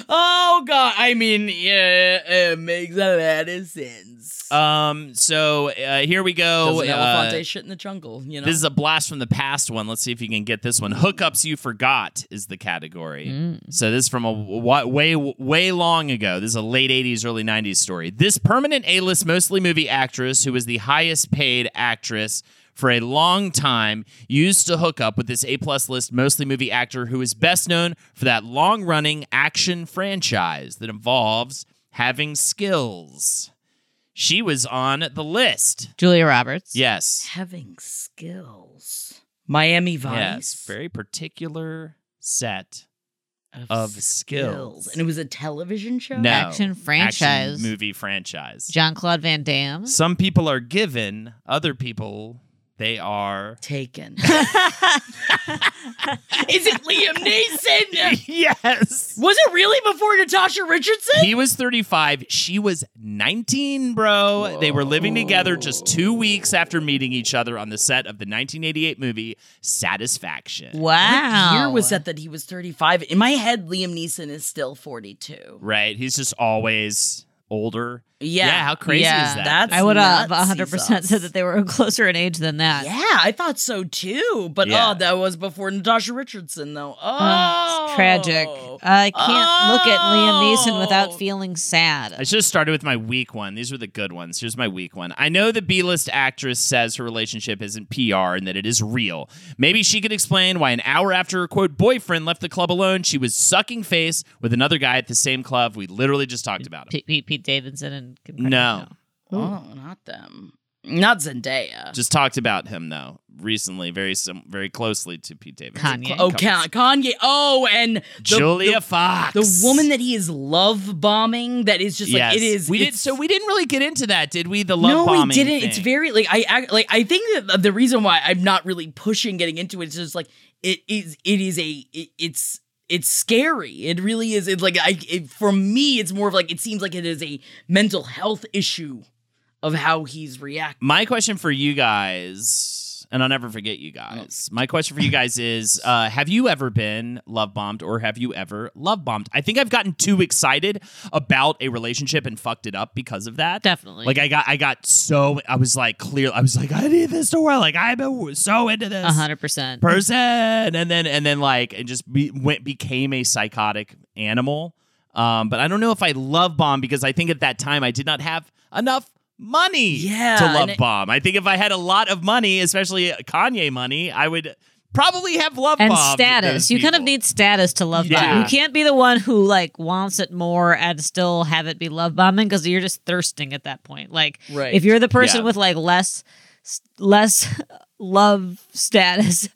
oh God! I mean, yeah, it makes a lot of sense. um. So uh, here we go. Doesn't Uh, shit in the jungle, you know. This is a blast from the past one. Let's see if you can get this one. Hookups you forgot is the category. So this is from a wa- way way long ago. This is a late 80s early 90s story. This permanent A-list mostly movie actress who was the highest paid actress for a long time used to hook up with this A-plus list mostly movie actor who is best known for that long-running action franchise that involves having skills. She was on the list. Julia Roberts. Yes. having skills. Miami Vice. Yes, very particular set of skills. and it was a television show. No Action franchise. action movie franchise. Jean Claude Van Damme. Some people are given, other people they are. Taken. (laughs) (laughs) is it Liam Neeson? yes. Was it really before Natasha Richardson? He was 35. She was 19, bro. They were living together just two weeks after meeting each other on the set of the 1988 movie Satisfaction. Wow. What year was that that he was 35? In my head, Liam Neeson is still 42. Right? He's just always older. Yeah. Yeah, how crazy Yeah, is that? that's- I would have 100% sauce. said that they were (laughs) closer in age than that. Yeah, I thought so too. But oh, Yeah. oh, that was before Natasha Richardson, though. Oh, Oh, it's tragic. I can't look at Liam Neeson without Oh. feeling sad. I should have started with my weak one. These were the good ones. Here's my weak one. I know the B list actress says her relationship isn't PR and that it is real. Maybe she could explain why an hour after her quote boyfriend left the club alone, she was sucking face with another guy at the same club. We literally just talked about him. Pete, Pete, Pete Davidson and Kim No. Kardashian. Oh, not them. Not Zendaya. Just talked about him though recently, very sim- very closely to Pete Davidson. Kanye. oh, Ka- Kanye. Oh, and the, Julia the, Fox, the woman that he is love bombing. That is just like yes. it is. We did so we didn't really get into that, did we? The love bombing. no, we didn't. It's very like I act like I think that the reason why I'm not really pushing getting into it is just like it is. It is a. It, it's. It's scary. It really is. It's like I. It, for me, it's more of like it seems like it is a mental health issue of how he's reacting. My question for you guys, and I'll never forget you guys. My question for you guys is: uh, Have you ever been love bombed, or have you ever love bombed? I think I've gotten too excited about a relationship and fucked it up because of that. Definitely. Like I got, I got so I was like clear. I was like, I need this to work. Like I'm so into this A hundred percent. person, and then and then like it just be, went became a psychotic animal. Um, but I don't know if I love bomb because I think at that time I did not have enough money Yeah, to love it- bomb. I think if I had a lot of money, especially Kanye money, I would probably have love and status. You kind of need status to love Yeah. bomb. You can't be the one who like wants it more and still have it be love bombing because you're just thirsting at that point. Like Right. if you're the person Yeah. with like less less (laughs) love status,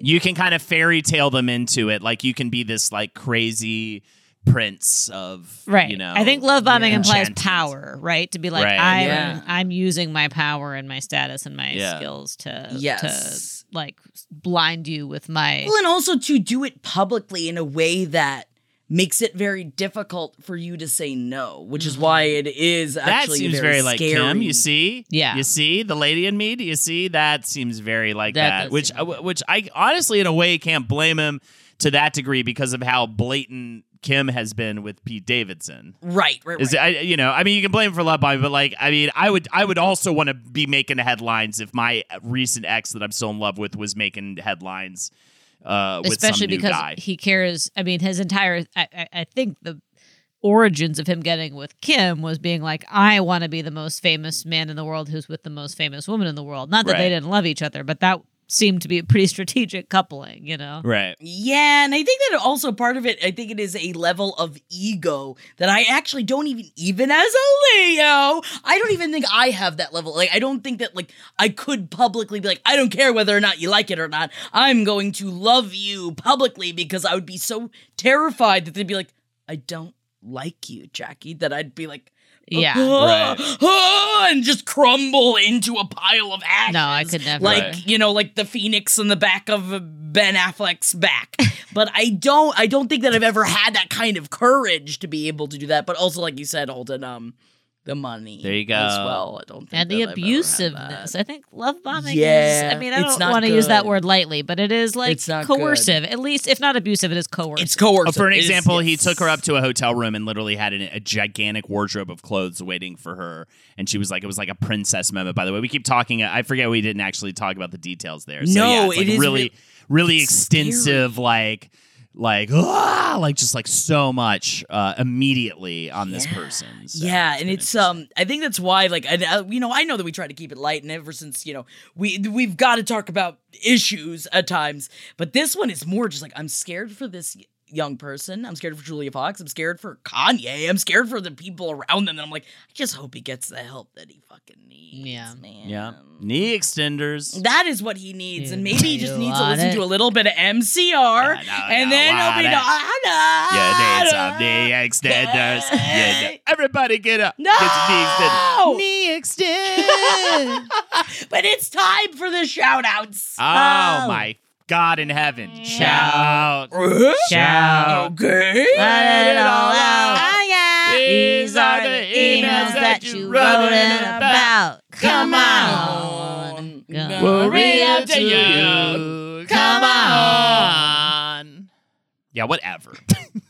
you can kind of fairy tale them into it. Like you can be this like crazy prince of right? You know, I think love bombing yeah. implies enchantment. power, right? To be like Right. I'm Yeah. I'm using my power and my status and my Yeah. skills to Yes. to like blind you with my Well, and also to do it publicly in a way that makes it very difficult for you to say no, which is why mm-hmm. it is That actually seems very, very, like scary. Kim. You see, Yeah. You see the lady in me. Do you see that seems very like That that? which, like uh, which I honestly, in a way, can't blame him to that degree because of how blatant Kim has been with Pete Davidson. Right, right, right. Is it, I, you know, I mean, you can blame him for love bombing, but like, I mean, I would, I would also want to be making headlines if my recent ex that I'm still in love with was making headlines. Uh, with especially because guy. he cares. I mean, his entire. I, I, I think the origins of him getting with Kim was being like, I want to be the most famous man in the world who's with the most famous woman in the world. Not that they didn't love each other, but that seemed to be a pretty strategic coupling, you know? Right. Yeah, and I think that also part of it, I think it is a level of ego that I actually don't even, even as a Leo, I don't even think I have that level. Like, I don't think that, like, I could publicly be like, I don't care whether or not you like it or not. I'm going to love you publicly because I would be so terrified that they'd be like, I don't like you, Jackie, that I'd be like, Yeah. (laughs) "Ah, ah," and just crumble into a pile of ashes. No, I could never. Like Right. you know, like the phoenix in the back of uh, Ben Affleck's back. but I don't, I don't think that I've ever had that kind of courage to be able to do that. But also, like you said, Holden, um, the money. There you As go. well, I don't think and the I've ever had abusiveness. I think love bombing Yeah, is I mean, I it's don't want to use that word lightly, but it is like It's not good. coercive. At least if not abusive, it is coercive. It's coercive. Oh, for an It is- example, he took her up to a hotel room and literally had an, a gigantic wardrobe of clothes waiting for her, and she was like, it was like a princess moment. By the way, we keep talking. I forget we didn't actually talk about the details there. So, No, yeah, it's like it is really, re- really it's extensive, like. Like ah, like just like so much uh, immediately on this person. So yeah, and it's um, I think that's why, like, I, I- you know, I know that we try to keep it light, and ever since you know, we we've got to talk about issues at times, but this one is more just like I'm scared for this young person. I'm scared for Julia Fox. I'm scared for Kanye. I'm scared for the people around them. And I'm like, I just hope he gets the help that he fucking needs. Yeah. man. yeah, knee extenders. That is what he needs, and maybe he just needs to what listen it- to a little bit of MCR, Yeah, no, and no, then he'll be what no, You need some knee extenders. Yeah, no. everybody get up. No! Get your knee extenders. knee (laughs) extend. but it's time for the shout outs. Oh, oh my God in heaven! Shout! Shout. Okay. Let it all out. Ah, yeah. These are the emails that you wrote in about. Come on. Maria to you. Come on. Yeah, whatever.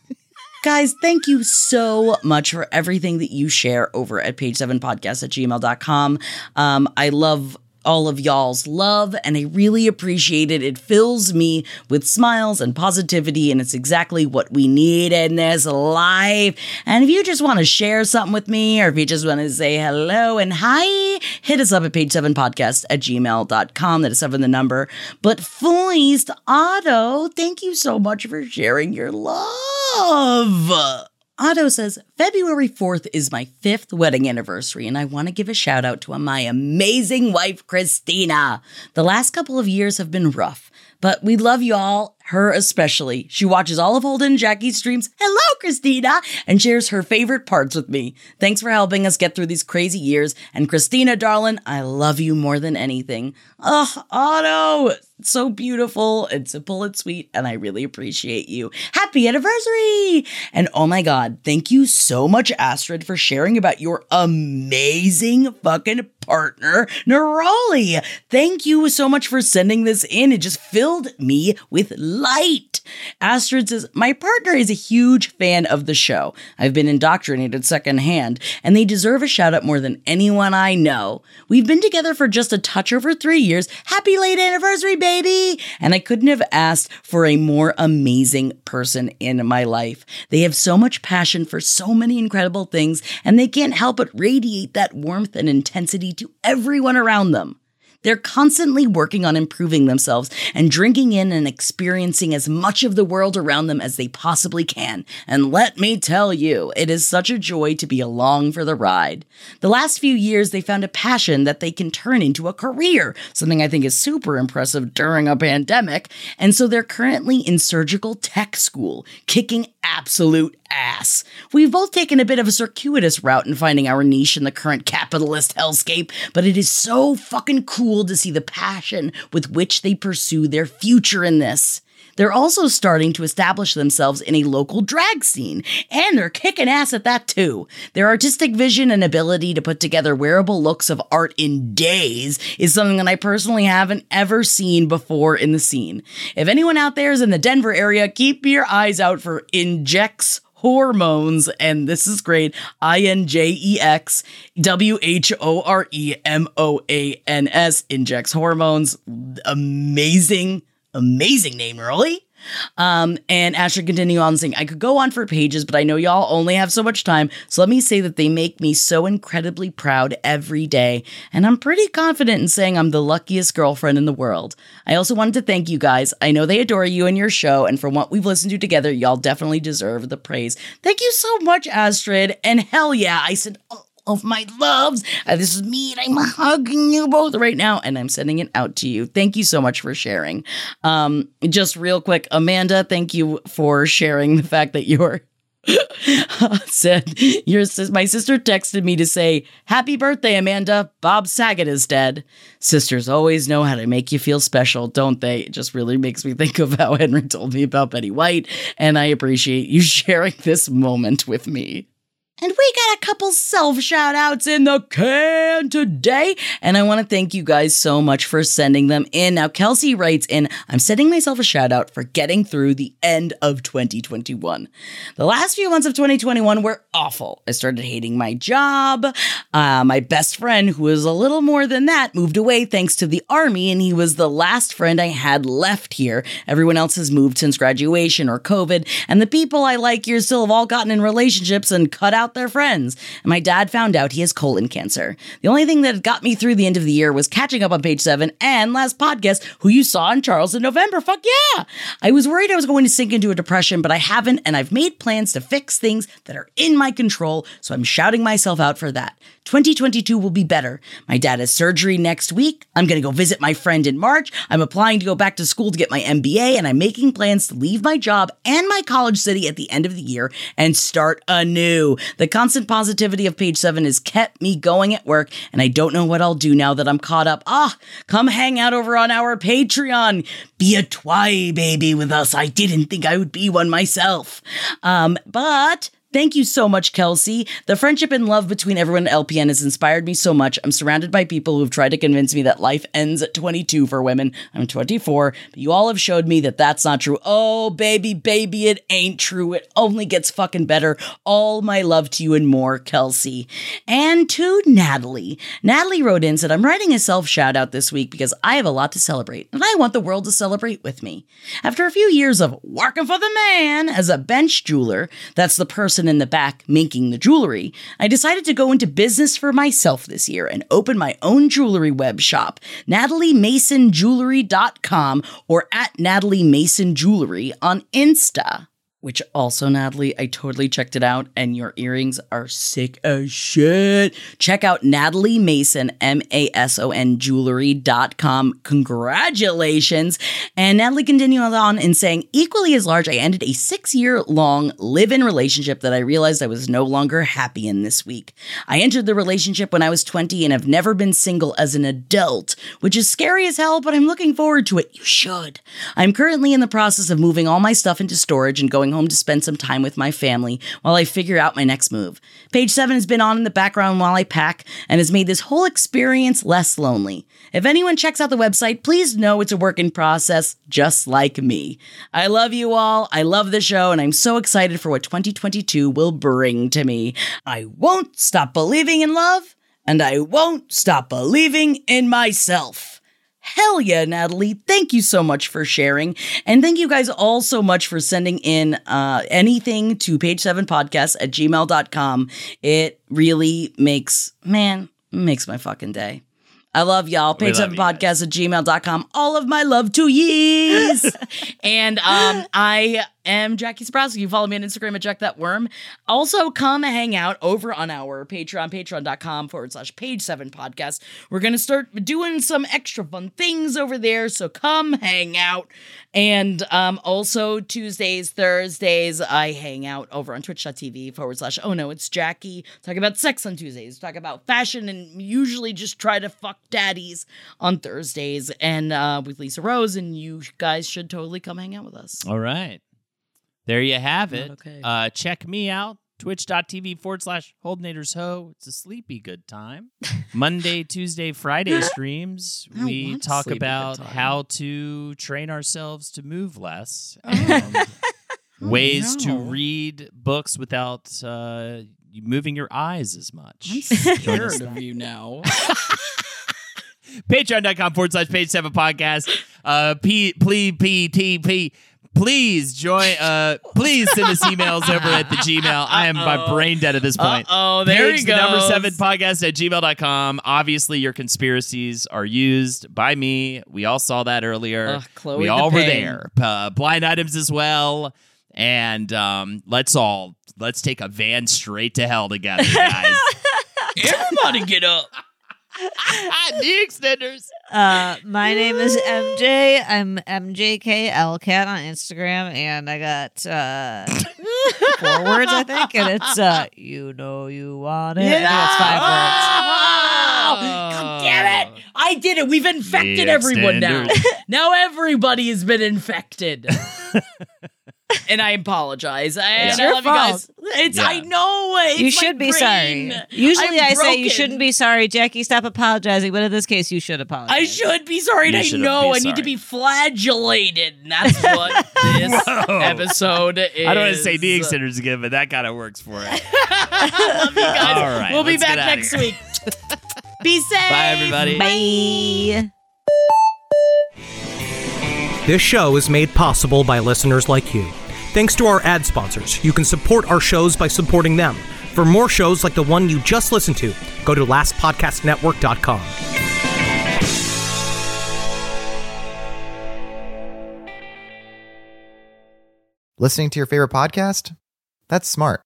(laughs) Guys, thank you so much for everything that you share over at page7podcast at gmail.com. Um, I love all of y'all's love and I really appreciate it. It fills me with smiles and positivity, and it's exactly what we need in this life. And if you just want to share something with me, or if you just want to say hello and hi, hit us up at page7podcast at gmail.com. That is seven the number. But Feist Otto, thank you so much for sharing your love. Otto says, February 4th is my fifth wedding anniversary, and I want to give a shout out to my amazing wife, Christina. The last couple of years have been rough, but we love you all, her especially. She watches all of Holden and Jackie's streams. Hello, Christina, and shares her favorite parts with me. Thanks for helping us get through these crazy years. And Christina, darling, I love you more than anything. Ugh, Otto, so beautiful and simple and sweet, and I really appreciate you. Happy anniversary! And oh my god, thank you so much, Astrid, for sharing about your amazing fucking partner, Neroli. Thank you so much for sending this in. It just filled me with light. Astrid says, My partner is a huge fan of the show. I've been indoctrinated secondhand, and they deserve a shout out more than anyone I know. We've been together for just a touch over three years. Happy late anniversary, baby! And I couldn't have asked for a more amazing person in my life. They have so much passion for so many incredible things, and they can't help but radiate that warmth and intensity to everyone around them. They're constantly working on improving themselves and drinking in and experiencing as much of the world around them as they possibly can. And let me tell you, it is such a joy to be along for the ride. The last few years, they found a passion that they can turn into a career, something I think is super impressive during a pandemic. And so they're currently in surgical tech school, kicking absolute ass. We've both taken a bit of a circuitous route in finding our niche in the current capitalist hellscape, but it is so fucking cool to see the passion with which they pursue their future in this. They're also starting to establish themselves in a local drag scene, and they're kicking ass at that too. Their artistic vision and ability to put together wearable looks of art in days is something that I personally haven't ever seen before in the scene. If anyone out there is in the Denver area, keep your eyes out for Injects hormones and this is great i n j e x w h o r e m o a n s injects hormones amazing amazing name early Um, and Asher continue on saying, I could go on for pages, but I know y'all only have so much time. So let me say that they make me so incredibly proud every day. And I'm pretty confident in saying I'm the luckiest girlfriend in the world. I also wanted to thank you guys. I know they adore you and your show. And from what we've listened to together, y'all definitely deserve the praise. Thank you so much, Astrid. And hell yeah, I said, oh, of my loves. Uh, this is me, and I'm hugging you both right now, and I'm sending it out to you. Thank you so much for sharing. Um, just real quick, Amanda, thank you for sharing the fact that you're. (laughs) said your my sister texted me to say happy birthday amanda bob saget is dead sisters always know how to make you feel special don't they it just really makes me think of how henry told me about betty white and i appreciate you (laughs) sharing this moment with me and we got a couple self shout outs in the can today. And I want to thank you guys so much for sending them in. Now, Kelsey writes in I'm sending myself a shout out for getting through the end of 2021. The last few months of 2021 were awful. I started hating my job. Uh, my best friend, who was a little more than that, moved away thanks to the army, and he was the last friend I had left here. Everyone else has moved since graduation or COVID, and the people I like here still have all gotten in relationships and cut out their friends. And my dad found out he has colon cancer. The only thing that got me through the end of the year was catching up on page seven and last podcast, who you saw in Charles in November. Fuck yeah! I was worried I was going to sink into a depression, but I haven't, and I've made plans to fix things that are in my control, so I'm shouting myself out for that. 2022 will be better. My dad has surgery next week. I'm going to go visit my friend in March. I'm applying to go back to school to get my MBA, and I'm making plans to leave my job and my college city at the end of the year and start anew. The constant positivity of page seven has kept me going at work, and I don't know what I'll do now that I'm caught up. Ah, come hang out over on our Patreon. Be a twy baby with us. I didn't think I would be one myself. Um, but Thank you so much, Kelsey. The friendship and love between everyone at LPN has inspired me so much. I'm surrounded by people who've tried to convince me that life ends at 22 for women. I'm 24, but you all have showed me that that's not true. Oh, baby, baby, it ain't true. It only gets fucking better. All my love to you and more, Kelsey. And to Natalie. Natalie wrote in said, I'm writing a self shout out this week because I have a lot to celebrate, and I want the world to celebrate with me. After a few years of working for the man as a bench jeweler, that's the person in the back making the jewelry, I decided to go into business for myself this year and open my own jewelry web shop, nataliemasonjewelry.com or at Natalie Mason Jewelry on Insta. Which also, Natalie, I totally checked it out, and your earrings are sick as shit. Check out Natalie Mason, M A S O N jewelry.com. Congratulations. And Natalie continues on in saying, equally as large, I ended a six year long live in relationship that I realized I was no longer happy in this week. I entered the relationship when I was 20 and have never been single as an adult, which is scary as hell, but I'm looking forward to it. You should. I'm currently in the process of moving all my stuff into storage and going home to spend some time with my family while I figure out my next move. Page 7 has been on in the background while I pack and has made this whole experience less lonely. If anyone checks out the website, please know it's a work in process, just like me. I love you all. I love the show, and I'm so excited for what 2022 will bring to me. I won't stop believing in love, and I won't stop believing in myself. Hell yeah, Natalie. Thank you so much for sharing. And thank you guys all so much for sending in uh, anything to page7podcast at gmail.com. It really makes, man, makes my fucking day. I love y'all. Page seven podcast at gmail.com. All of my love to years. (laughs) and um, I am Jackie Zebrowski. You follow me on Instagram at Jack That Worm. Also, come hang out over on our Patreon, patreon.com forward slash page seven podcast. We're going to start doing some extra fun things over there. So come hang out. And um, also, Tuesdays, Thursdays, I hang out over on twitch.tv forward slash oh no, it's Jackie. Talk about sex on Tuesdays, talk about fashion, and usually just try to fuck daddies on Thursdays and uh, with Lisa Rose. And you guys should totally come hang out with us. All right. There you have it. okay. Uh, check me out. Twitch.tv forward slash Holdenators Ho. It's a sleepy good time. (laughs) Monday, Tuesday, Friday (gasps) streams. We talk about how to train ourselves to move less. Oh. and (laughs) ways to no. read books without uh, moving your eyes as much. I'm scared of you now. (laughs) Patreon.com forward slash page seven podcast. Uh, P, P, P, T, P, please join. Uh, please send us emails over at the Gmail. I am my brain dead at this point. Uh-oh, there Page he the number seven podcast at gmail.com. Obviously, your conspiracies are used by me. We all saw that earlier. Ugh, Chloe we the all were there. Uh, blind items as well. And um, let's all let's take a van straight to hell together, guys. (laughs) Everybody get up. (laughs) the extenders. Uh, my name is MJ. (laughs) I'm MJKLCat on Instagram, and I got uh, (laughs) four words, I think, and it's uh, you know you want it. I think that's five words. Oh, God damn it! I did it. We've infected The everyone now. now everybody has been infected. And I apologize. And It's I your love you guys. It's Yeah. I know. It's You should be brain. sorry. Usually, I'm I say you shouldn't be sorry, Jackie. Stop apologizing. But in this case, you should apologize. I should be sorry, and I know I need to be flagellated. And that's what (laughs) this Whoa. episode is. I don't want to say the extenders again, but that kind of works for it. (laughs) love you guys. All right, we'll be back next week. be (laughs) safe. Bye, everybody. Bye. This show is made possible by listeners like you. Thanks to our ad sponsors, you can support our shows by supporting them. For more shows like the one you just listened to, go to lastpodcastnetwork.com. Listening to your favorite podcast? That's smart.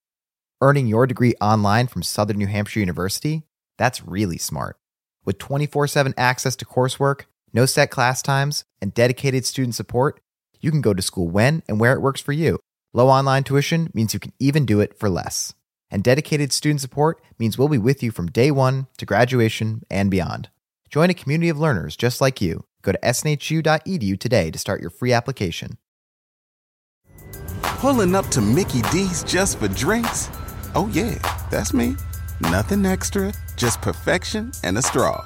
Earning your degree online from Southern New Hampshire University? That's really smart. With 24 7 access to coursework, no set class times, and dedicated student support, you can go to school when and where it works for you. Low online tuition means you can even do it for less. And dedicated student support means we'll be with you from day one to graduation and beyond. Join a community of learners just like you. Go to snhu.edu today to start your free application. Pulling up to Mickey D's just for drinks? Oh, yeah, that's me. Nothing extra, just perfection and a straw.